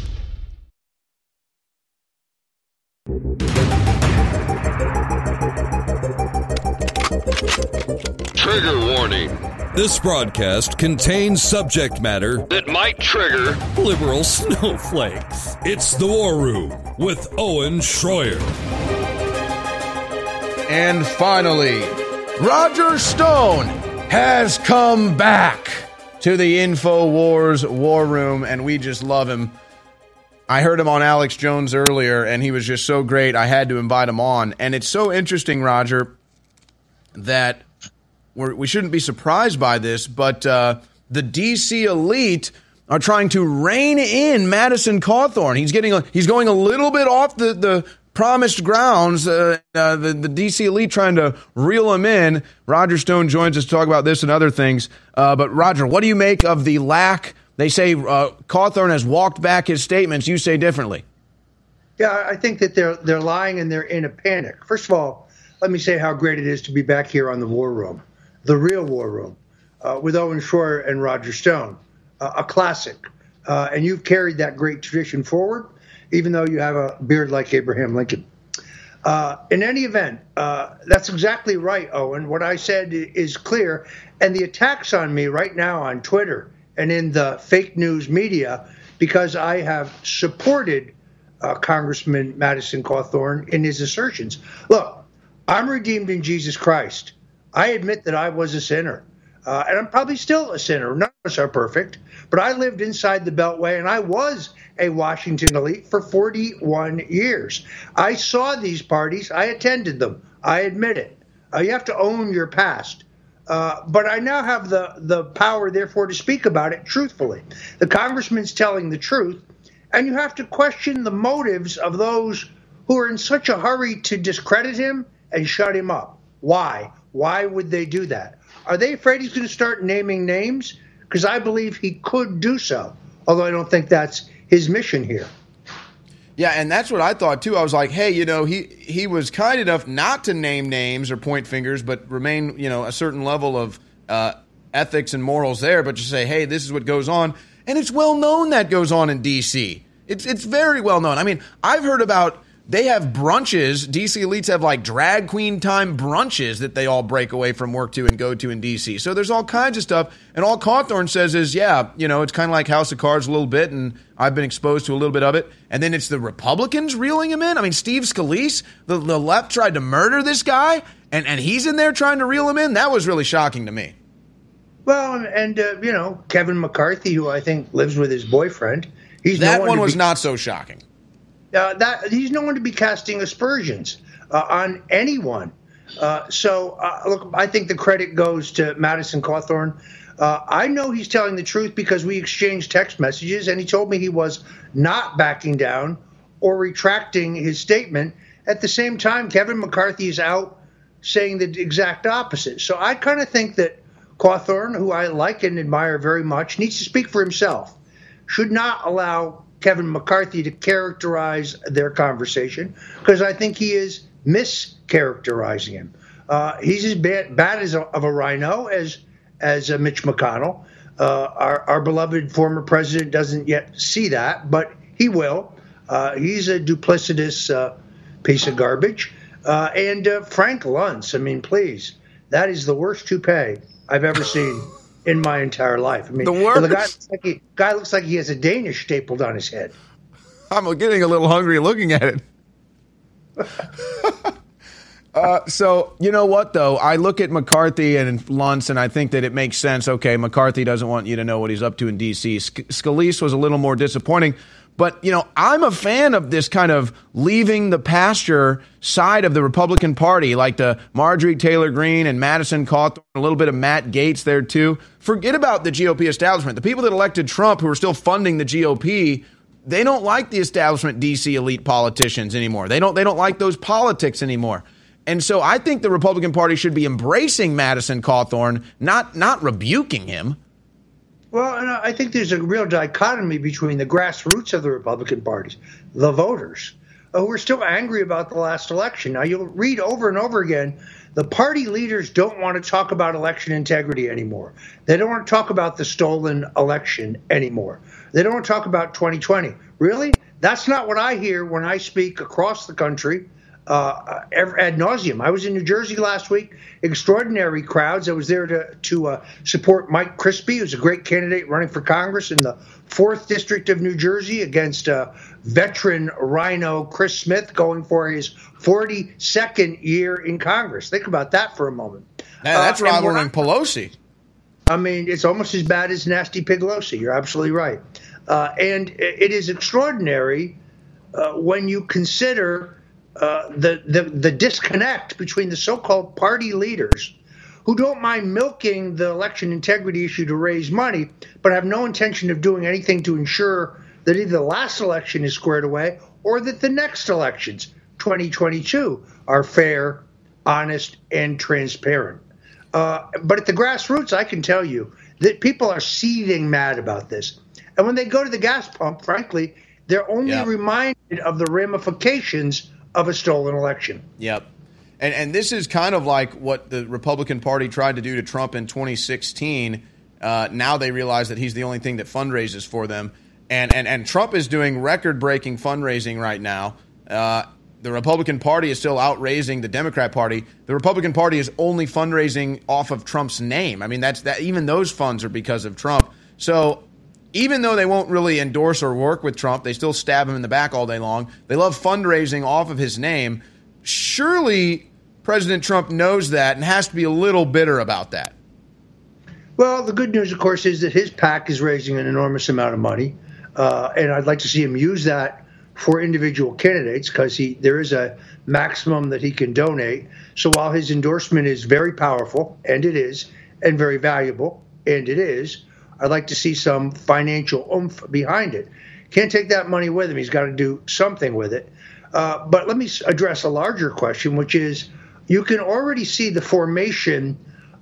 Trigger warning. This broadcast contains subject matter that might trigger liberal (laughs) snowflakes. It's the War Room with Owen Shroyer. And finally, Roger Stone has come back to the InfoWars War Room, and we just love him. I heard him on Alex Jones earlier, and he was just so great. I had to invite him on. And it's so interesting, Roger, that we're, we should not be surprised by this, but uh, the DC elite are trying to rein in Madison Cawthorn. He's getting a, he's going a little bit off the, the promised grounds. Uh, uh, the, the DC elite trying to reel him in. Roger Stone joins us to talk about this and other things. Uh, but Roger, what do you make of the lack? They say uh, Cawthorn has walked back his statements. You say differently. Yeah, I think that they're they're lying and they're in a panic. First of all, let me say how great it is to be back here on the War Room, the real War Room, uh, with Owen Shroyer and Roger Stone, uh, a classic. Uh, and you've carried that great tradition forward, even though you have a beard like Abraham Lincoln. Uh, in any event, uh, that's exactly right, Owen. What I said is clear. And the attacks on me right now on Twitter and in the fake news media, because I have supported uh, Congressman Madison Cawthorn in his assertions. Look, I'm redeemed in Jesus Christ. I admit that I was a sinner. Uh, and I'm probably still a sinner. None of us are perfect, but I lived inside the Beltway and I was a Washington elite for 41 years. I saw these parties, I attended them. I admit it. Uh, you have to own your past. Uh, but I now have the, the power, therefore, to speak about it truthfully. The congressman's telling the truth, and you have to question the motives of those who are in such a hurry to discredit him and shut him up. Why? Why would they do that? Are they afraid he's going to start naming names? Because I believe he could do so, although I don't think that's his mission here. Yeah, and that's what I thought too. I was like, hey, you know, he he was kind enough not to name names or point fingers, but remain, you know, a certain level of uh, ethics and morals there. But just say, hey, this is what goes on, and it's well known that goes on in D.C. It's it's very well known. I mean, I've heard about they have brunches. DC elites have like drag queen time brunches that they all break away from work to and go to in DC. So there's all kinds of stuff. And all Cawthorn says is, yeah, you know, it's kind of like House of Cards a little bit, and I've been exposed to a little bit of it. And then it's the Republicans reeling him in. I mean, Steve Scalise, the, the left tried to murder this guy, and, and he's in there trying to reel him in. That was really shocking to me. Well, and, uh, you know, Kevin McCarthy, who I think lives with his boyfriend, he's that no one was be- not so shocking. Uh, that he's known to be casting aspersions uh, on anyone. Uh, so uh, look, I think the credit goes to Madison Cawthorn. Uh, I know he's telling the truth because we exchanged text messages, and he told me he was not backing down or retracting his statement. At the same time, Kevin McCarthy is out saying the exact opposite. So I kind of think that Cawthorn, who I like and admire very much, needs to speak for himself. Should not allow Kevin McCarthy to characterize their conversation because I think he is mischaracterizing him. Uh, he's as bad, bad as a, of a rhino as as Mitch McConnell. Uh, our, our beloved former president doesn't yet see that, but he will. Uh, he's a duplicitous uh, piece of garbage. Uh, and Frank Luntz, I mean, please, that is the worst toupee I've ever seen in my entire life. I mean, the. The guy looks, like he, guy looks like he has a Danish stapled on his head. (laughs) I'm getting a little hungry looking at it. (laughs) uh, so you know what though, I look at McCarthy and Luntz, and I think that it makes sense. Okay, McCarthy doesn't want you to know what he's up to in D.C. Scalise was a little more disappointing. But, you know, I'm a fan of this kind of leaving the pasture side of the Republican Party, like the Marjorie Taylor Greene and Madison Cawthorn, a little bit of Matt Gaetz there too. Forget about the GOP establishment. The people that elected Trump who are still funding the GOP, they don't like the establishment DC elite politicians anymore. They don't they don't like those politics anymore. And so I think the Republican Party should be embracing Madison Cawthorn, not not rebuking him. Well, I think there's a real dichotomy between the grassroots of the Republican parties, the voters, uh, who are still angry about the last election. Now, you'll read over and over again the party leaders don't want to talk about election integrity anymore. They don't want to talk about the stolen election anymore. They don't want to talk about 2020. Really? That's not what I hear when I speak across the country uh, ad nauseum. I was in New Jersey last week. Extraordinary crowds. I was there to to uh, support Mike Crispi, who's a great candidate running for Congress in the fourth district of New Jersey against uh, veteran rhino Chris Smith, going for his 42nd year in Congress. Think about that for a moment. Now, that's uh, rivaling Pelosi. I mean, it's almost as bad as Nasty Pelosi. You're absolutely right. Uh, and it is extraordinary uh, when you consider uh, the, the the disconnect between the so-called party leaders who don't mind milking the election integrity issue to raise money, but have no intention of doing anything to ensure that either the last election is squared away or that the next elections, 2022, are fair, honest, and transparent. Uh, but at the grassroots, I can tell you that people are seething mad about this. And when they go to the gas pump, frankly, They're only Yep. reminded of the ramifications of a stolen election. Yep. And and this is kind of like what the Republican Party tried to do to Trump in 2016. Uh, now they realize that he's the only thing that fundraises for them, and and and Trump is doing record-breaking fundraising right now. Uh, the Republican Party is still outraising the Democrat Party. The Republican Party is only fundraising off of Trump's name. I mean, that's that. Even those funds are because of Trump. So even though they won't really endorse or work with Trump, they still stab him in the back all day long. They love fundraising off of his name. Surely President Trump knows that and has to be a little bitter about that. Well, the good news, of course, is that his PAC is raising an enormous amount of money, uh, and I'd like to see him use that for individual candidates because he there is a maximum that he can donate. So while his endorsement is very powerful, and it is, and very valuable, and it is, I'd like to see some financial oomph behind it. Can't take that money with him. He's got to do something with it. Uh, but let me address a larger question, which is you can already see the formation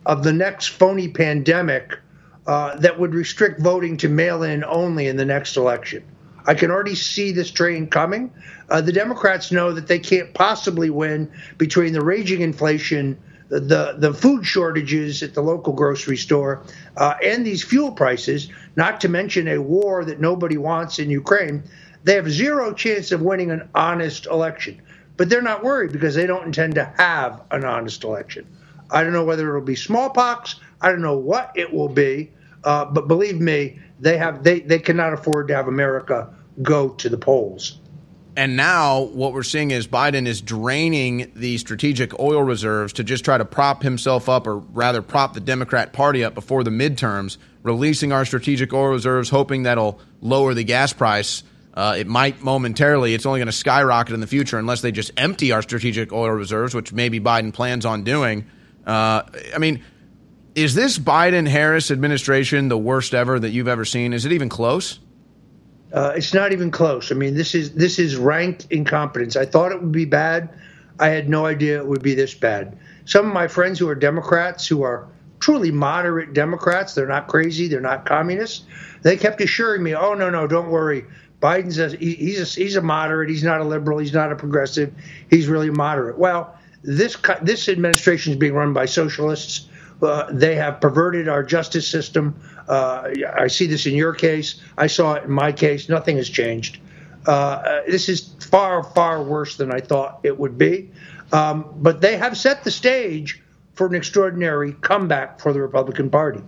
of the next phony pandemic uh, that would restrict voting to mail in only in the next election. I can already see this train coming. Uh, the Democrats know that they can't possibly win between the raging inflation, the the food shortages at the local grocery store, uh, and these fuel prices. Not to mention a war that nobody wants in Ukraine. They have zero chance of winning an honest election. But they're not worried because they don't intend to have an honest election. I don't know whether it'll be smallpox. I don't know what it will be. Uh, but believe me, they have they, they cannot afford to have America go to the polls. And now what we're seeing is Biden is draining the strategic oil reserves to just try to prop himself up, or rather prop the Democrat Party up before the midterms, releasing our strategic oil reserves, hoping that'll lower the gas price. Uh, it might momentarily. It's only going to skyrocket in the future unless they just empty our strategic oil reserves, which maybe Biden plans on doing. Uh, I mean, is this Biden Harris administration the worst ever that you've ever seen? Is it even close? Uh, it's not even close. I mean, this is this is ranked incompetence. I thought it would be bad. I had no idea it would be this bad. Some of my friends who are Democrats, who are truly moderate Democrats, they're not crazy, they're not communists. They kept assuring me, "Oh no, no, don't worry. Biden's a, he- he's a, he's a moderate. He's not a liberal. He's not a progressive. He's really moderate." Well, this this administration is being run by socialists. Uh, they have perverted our justice system. Uh, I see this in your case. I saw it in my case. Nothing has changed. Uh, uh, this is far, far worse than I thought it would be. Um, but they have set the stage for an extraordinary comeback for the Republican Party.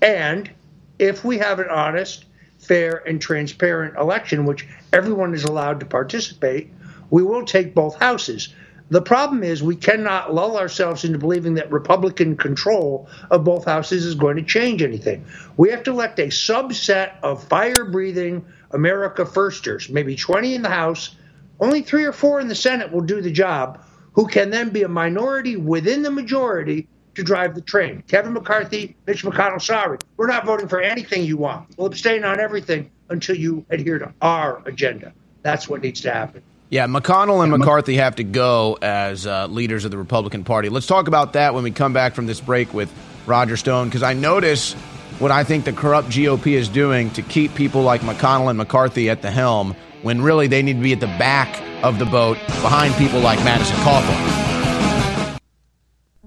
And if we have an honest, fair, and transparent election, which everyone is allowed to participate, we will take both houses. The problem is we cannot lull ourselves into believing that Republican control of both houses is going to change anything. We have to elect a subset of fire breathing America firsters, maybe 20 in the House, only three or four in the Senate will do the job, who can then be a minority within the majority to drive the train. Kevin McCarthy, Mitch McConnell, sorry, we're not voting for anything you want. We'll abstain on everything until you adhere to our agenda. That's what needs to happen. Yeah, McConnell and McCarthy have to go as uh, leaders of the Republican Party. Let's talk about that when we come back from this break with Roger Stone, because I notice what I think the corrupt GOP is doing to keep people like McConnell and McCarthy at the helm when really they need to be at the back of the boat behind people like Madison Cawthorn.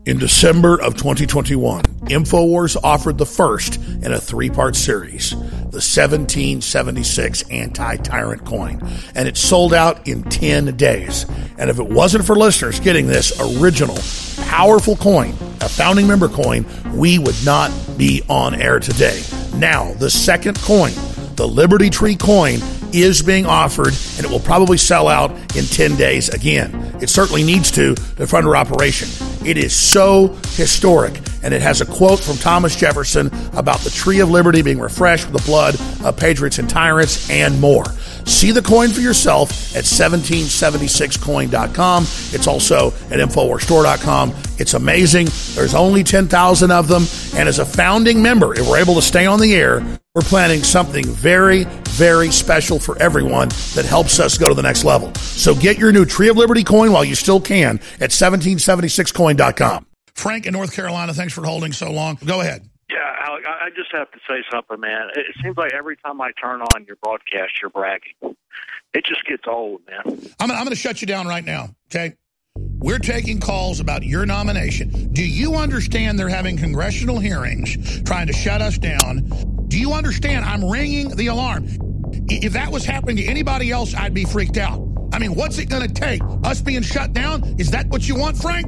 In December of 2021, InfoWars offered the first in a three part series, the 1776 Anti Tyrant coin, and it sold out in 10 days. And if it wasn't for listeners getting this original, powerful coin, a founding member coin, we would not be on air today. Now, the second coin, the Liberty Tree coin, is being offered, and it will probably sell out in 10 days again. It certainly needs to to fund our operation. It is so historic, and it has a quote from Thomas Jefferson about the tree of liberty being refreshed with the blood of patriots and tyrants, and more. See the coin for yourself at 1776coin.com. It's also at InfoWarsStore.com. It's amazing. There's only 10,000 of them. And as a founding member, if we're able to stay on the air, we're planning something very, very special for everyone that helps us go to the next level. So get your new Tree of Liberty coin while you still can at 1776coin.com. Frank in North Carolina, thanks for holding so long. Go ahead. Yeah, Alec, I just have to say something, man. It it seems like every time I turn on your broadcast, you're bragging. It just gets old, man. I'm, I'm going to shut you down right now, okay? We're taking calls about your nomination. Do you understand they're having congressional hearings trying to shut us down? Do you understand I'm ringing the alarm? If that was happening to anybody else, I'd be freaked out. I mean, what's it going to take? Us being shut down? Is that what you want, Frank?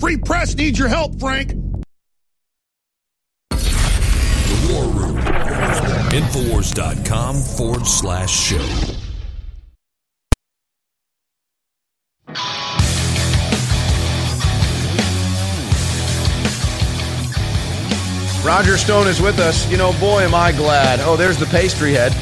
Free press needs your help, Frank. The War Room. Infowars.com forward slash show. Roger Stone is with us. You know, boy, am I glad. Oh, there's the pastry head.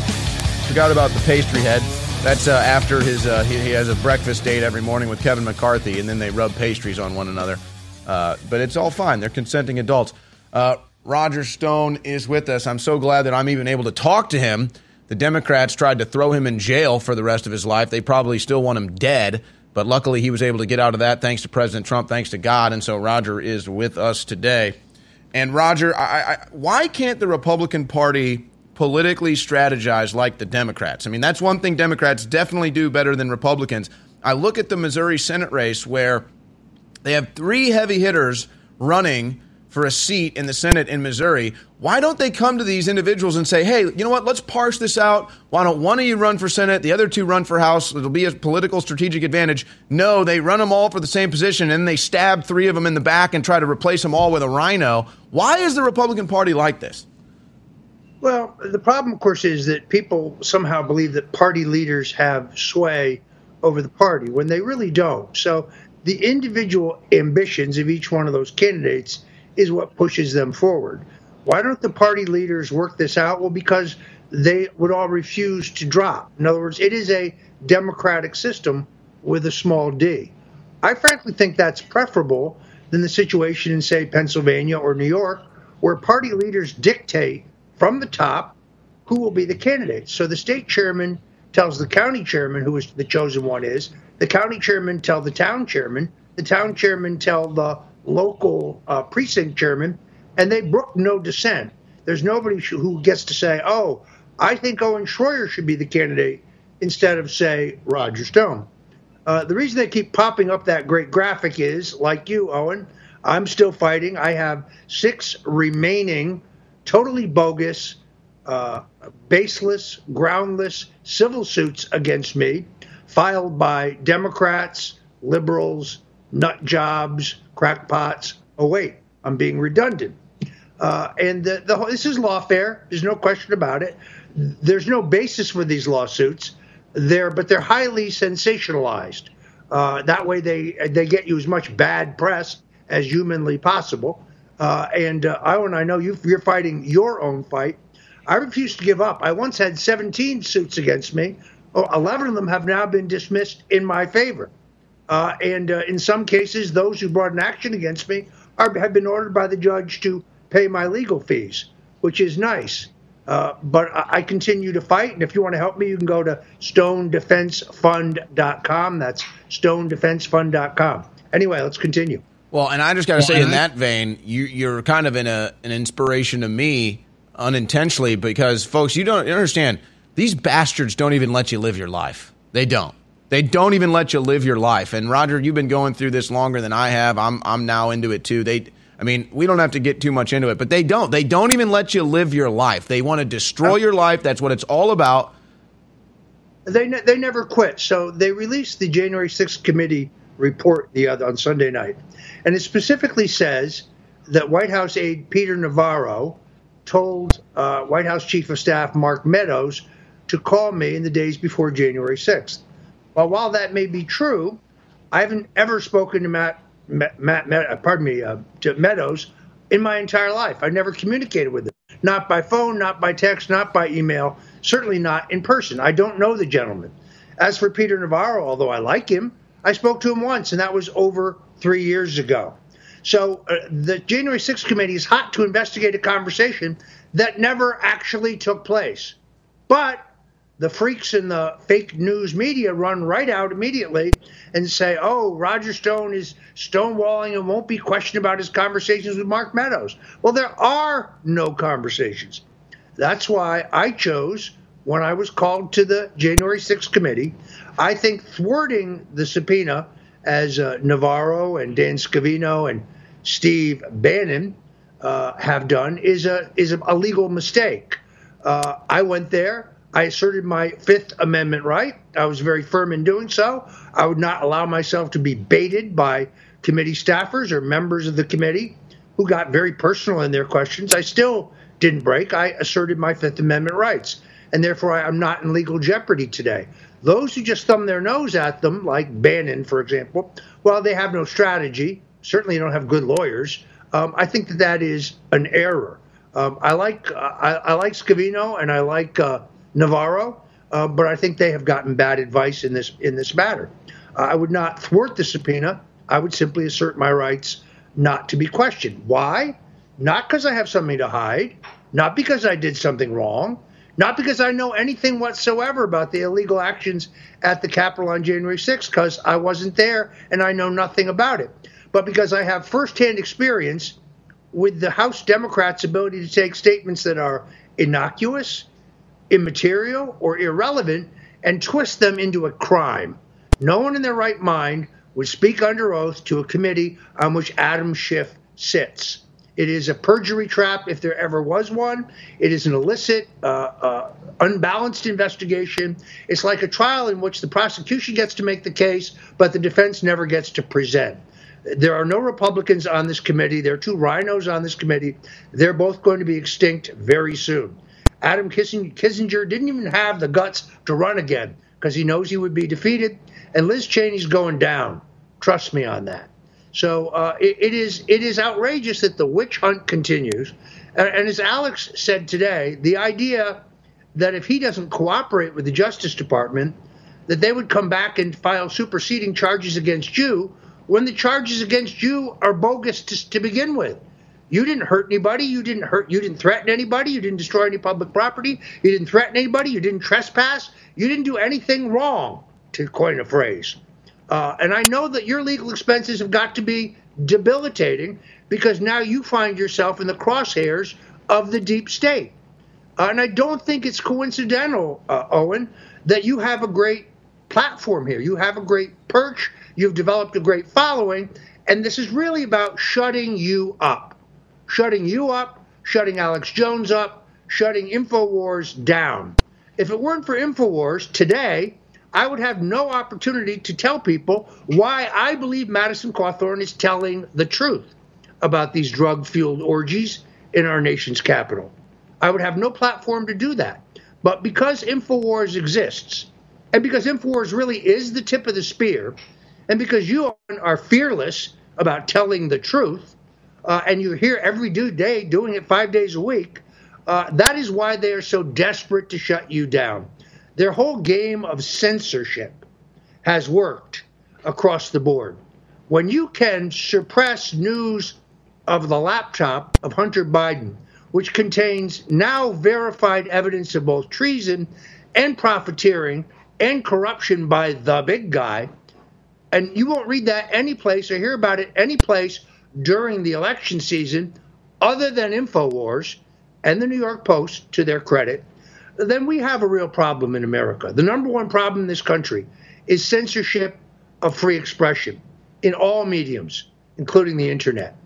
Forgot about the pastry head. That's uh, after his uh, he, he has a breakfast date every morning with Kevin McCarthy, and then they rub pastries on one another. Uh, but it's all fine. They're consenting adults. Uh, Roger Stone is with us. I'm so glad that I'm even able to talk to him. The Democrats tried to throw him in jail for the rest of his life. They probably still want him dead, but luckily he was able to get out of that thanks to President Trump, thanks to God. And so Roger is with us today. And Roger, I, I, why can't the Republican Party politically strategize like the Democrats? I mean, that's one thing Democrats definitely do better than Republicans. I look at the Missouri Senate race where they have three heavy hitters running for a seat in the Senate in Missouri. Why don't they come to these individuals and say, hey, you know what, let's parse this out. Why don't one of you run for Senate, the other two run for House? It'll be a political strategic advantage. No, they run them all for the same position and they stab three of them in the back and try to replace them all with a rhino. Why is the Republican Party like this? Well, the problem, of course, is that people somehow believe that party leaders have sway over the party when they really don't. So the individual ambitions of each one of those candidates is what pushes them forward. Why don't the party leaders work this out? Well, because they would all refuse to drop. In other words, it is a democratic system with a small d. I frankly think that's preferable than the situation in, say, Pennsylvania or New York, where party leaders dictate from the top who will be the candidate. So the state chairman tells the county chairman who is the chosen one is. The county chairman tell the town chairman. The town chairman tell the local uh, precinct chairman, and they brook no dissent. There's nobody who gets to say, "Oh, I think Owen Shroyer should be the candidate," instead of say Roger Stone. Uh, the reason they keep popping up that great graphic is, like you, Owen, I'm still fighting. I have six remaining totally bogus, uh, baseless, groundless civil suits against me, filed by Democrats, liberals, nut jobs, crackpots. Oh, wait, I'm being redundant. Uh, and the, the this is lawfare. There's no question about it. There's no basis for these lawsuits. They're, but they're highly sensationalized. Uh, that way, they they get you as much bad press as humanly possible. Uh, and uh, Owen, I know you, you're fighting your own fight. I refuse to give up. I once had 17 suits against me. Oh, 11 of them have now been dismissed in my favor. Uh, and uh, in some cases, those who brought an action against me are, have been ordered by the judge to pay my legal fees, which is nice. Uh, but I, I continue to fight. And if you want to help me, you can go to stonedefensefund.com. That's stonedefensefund.com. Anyway, let's continue. Well, and I just got to say, in that vein, you, you're kind of in a, an inspiration to me unintentionally because, folks, you don't understand. These bastards don't even let you live your life. They don't. They don't even let you live your life. And Roger, you've been going through this longer than I have. I'm I'm now into it too. They I mean, we don't have to get too much into it, but they don't. They don't even let you live your life. They want to destroy uh, your life. That's what it's all about. They ne- they never quit. So they released the January 6th committee report the other on Sunday night, and it specifically says that White House aide Peter Navarro told uh, White House Chief of Staff Mark Meadows to call me in the days before January 6th. Well, while that may be true, I haven't ever spoken to Matt, Matt, Matt, Matt pardon me, uh, to Meadows in my entire life. I never communicated with him. not by phone, not by text, not by email, certainly not in person. I don't know the gentleman. As for Peter Navarro, although I like him, I spoke to him once, and that was over three years ago. So uh, the January 6th committee is hot to investigate a conversation that never actually took place. But the freaks in the fake news media run right out immediately and say, oh, Roger Stone is stonewalling and won't be questioned about his conversations with Mark Meadows. Well, there are no conversations. That's why I chose, when I was called to the January 6th committee, I think thwarting the subpoena, as uh, Navarro and Dan Scavino and Steve Bannon uh, have done, is a, is a, legal mistake. Uh, I went there. I asserted my Fifth Amendment right. I was very firm in doing so. I would not allow myself to be baited by committee staffers or members of the committee who got very personal in their questions. I still didn't break. I asserted my Fifth Amendment rights, and therefore I am not in legal jeopardy today. Those who just thumb their nose at them, like Bannon, for example, well, they have no strategy. Certainly don't have good lawyers. Um, I think that that is an error. Um, I like I, I, like Scavino and I like uh, Navarro, uh, but I think they have gotten bad advice in this in this matter. I would not thwart the subpoena. I would simply assert my rights not to be questioned. Why? Not because I have something to hide, not because I did something wrong, not because I know anything whatsoever about the illegal actions at the Capitol on January 6th, because I wasn't there and I know nothing about it, but because I have firsthand experience with the House Democrats' ability to take statements that are innocuous, immaterial or irrelevant and twist them into a crime. No one in their right mind would speak under oath to a committee on which Adam Schiff sits. It is a perjury trap if there ever was one. It is an illicit, uh, uh, unbalanced investigation. It's like a trial in which the prosecution gets to make the case, but the defense never gets to present. There are no Republicans on this committee. There are two rhinos on this committee. They're both going to be extinct very soon. Adam Kinzinger didn't even have the guts to run again because he knows he would be defeated. And Liz Cheney's going down. Trust me on that. So uh, it, it is it is outrageous that the witch hunt continues. And, and as Alex said today, the idea that if he doesn't cooperate with the Justice Department, that they would come back and file superseding charges against you when the charges against you are bogus to, to begin with. You didn't hurt anybody. You didn't hurt. You didn't threaten anybody. You didn't destroy any public property. You didn't threaten anybody. You didn't trespass. You didn't do anything wrong, to coin a phrase. Uh, and I know that your legal expenses have got to be debilitating because now you find yourself in the crosshairs of the deep state. Uh, and I don't think it's coincidental, uh, Owen, that you have a great platform here. You have a great perch. You've developed a great following. And this is really about shutting you up shutting you up, shutting Alex Jones up, shutting InfoWars down. If it weren't for InfoWars today, I would have no opportunity to tell people why I believe Madison Cawthorn is telling the truth about these drug fueled orgies in our nation's capital. I would have no platform to do that. But because InfoWars exists, and because InfoWars really is the tip of the spear, and because you are fearless about telling the truth, uh, and you're here every day doing it five days a week, uh, that is why they are so desperate to shut you down. Their whole game of censorship has worked across the board. When you can suppress news of the laptop of Hunter Biden, which contains now verified evidence of both treason and profiteering and corruption by the big guy, and you won't read that any place or hear about it any place during the election season, other than InfoWars and the New York Post, to their credit, then we have a real problem in America. The number one problem in this country is censorship of free expression in all mediums, including the internet.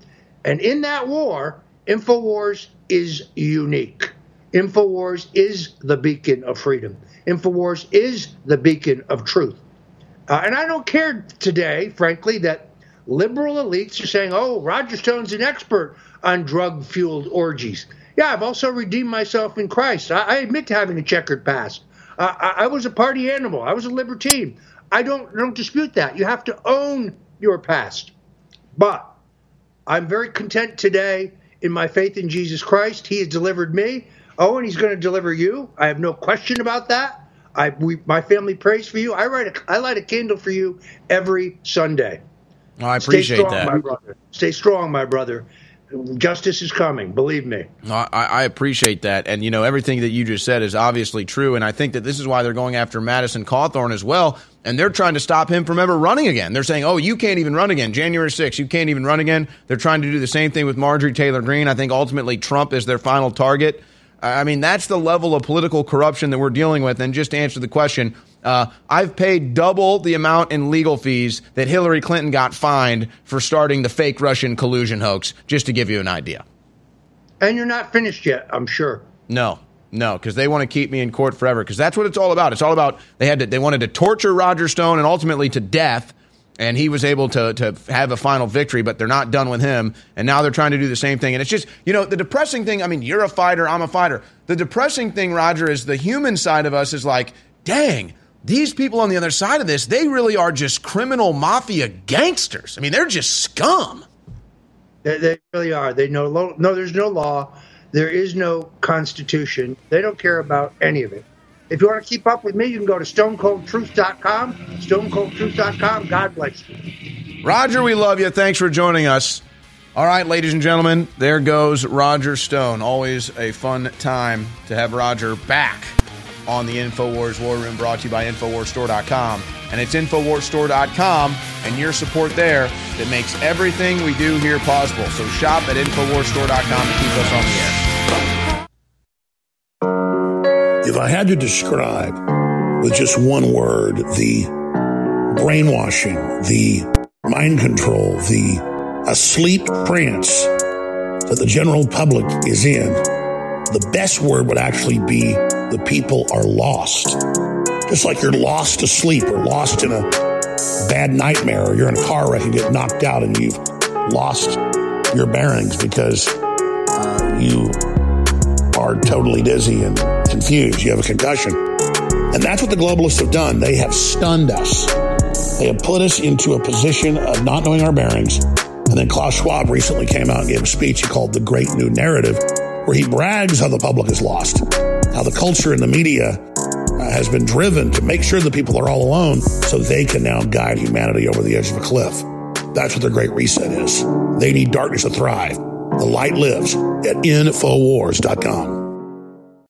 And in that war, InfoWars is unique. InfoWars is the beacon of freedom. InfoWars is the beacon of truth. Uh, and I don't care today, frankly, that liberal elites are saying, oh, Roger Stone's an expert on drug fueled orgies. Yeah, I've also redeemed myself in Christ. I, I admit to having a checkered past. Uh, I, I, was a party animal. I was a libertine. I don't don't dispute that. You have to own your past. But I'm very content today in my faith in Jesus Christ. He has delivered me. Oh, and he's going to deliver you. I have no question about that. I, we, my family prays for you. I write a, I light a candle for you every Sunday. Oh, I appreciate strong, that. my brother. Stay strong, my brother. Justice is coming. Believe me. I, I appreciate that. And, you know, everything that you just said is obviously true. And I think that this is why they're going after Madison Cawthorn as well. And they're trying to stop him from ever running again. They're saying, oh, you can't even run again. January 6th, you can't even run again. They're trying to do the same thing with Marjorie Taylor Greene. I think ultimately Trump is their final target. I mean, that's the level of political corruption that we're dealing with. And just to answer the question, uh, I've paid double the amount in legal fees that Hillary Clinton got fined for starting the fake Russian collusion hoax, just to give you an idea. And you're not finished yet, I'm sure. No, no, because they want to keep me in court forever. Because that's what it's all about. It's all about they had to, they wanted to torture Roger Stone and ultimately to death, and he was able to to have a final victory. But they're not done with him, and now they're trying to do the same thing. And it's just you know the depressing thing. I mean, you're a fighter, I'm a fighter. The depressing thing, Roger, is the human side of us is like, dang. These people on the other side of this, they really are just criminal mafia gangsters. I mean, they're just scum. They, they really are. They know no. There's no law. There is no constitution. They don't care about any of it. If you want to keep up with me, you can go to stonecoldtruth.com. Stonecoldtruth.com. God bless you. Roger, we love you. Thanks for joining us. All right, ladies and gentlemen, there goes Roger Stone. Always a fun time to have Roger back on the InfoWars War Room brought to you by InfoWarsStore.com. And it's InfoWarsStore.com and your support there that makes everything we do here possible. So shop at InfoWarsStore.com to keep us on the air. If I had to describe with just one word the brainwashing, the mind control, the asleep trance that the general public is in, the best word would actually be the people are lost. Just like you're lost asleep or lost in a bad nightmare or you're in a car wreck and get knocked out and you've lost your bearings because uh, you are totally dizzy and confused. You have a concussion. And that's what the globalists have done. They have stunned us. They have put us into a position of not knowing our bearings. And then Klaus Schwab recently came out and gave a speech he called The Great New Narrative, where he brags how the public is lost, how the culture and the media uh, has been driven to make sure that people are all alone so they can now guide humanity over the edge of a cliff. That's what their great reset is. They need darkness to thrive. The light lives at Infowars.com.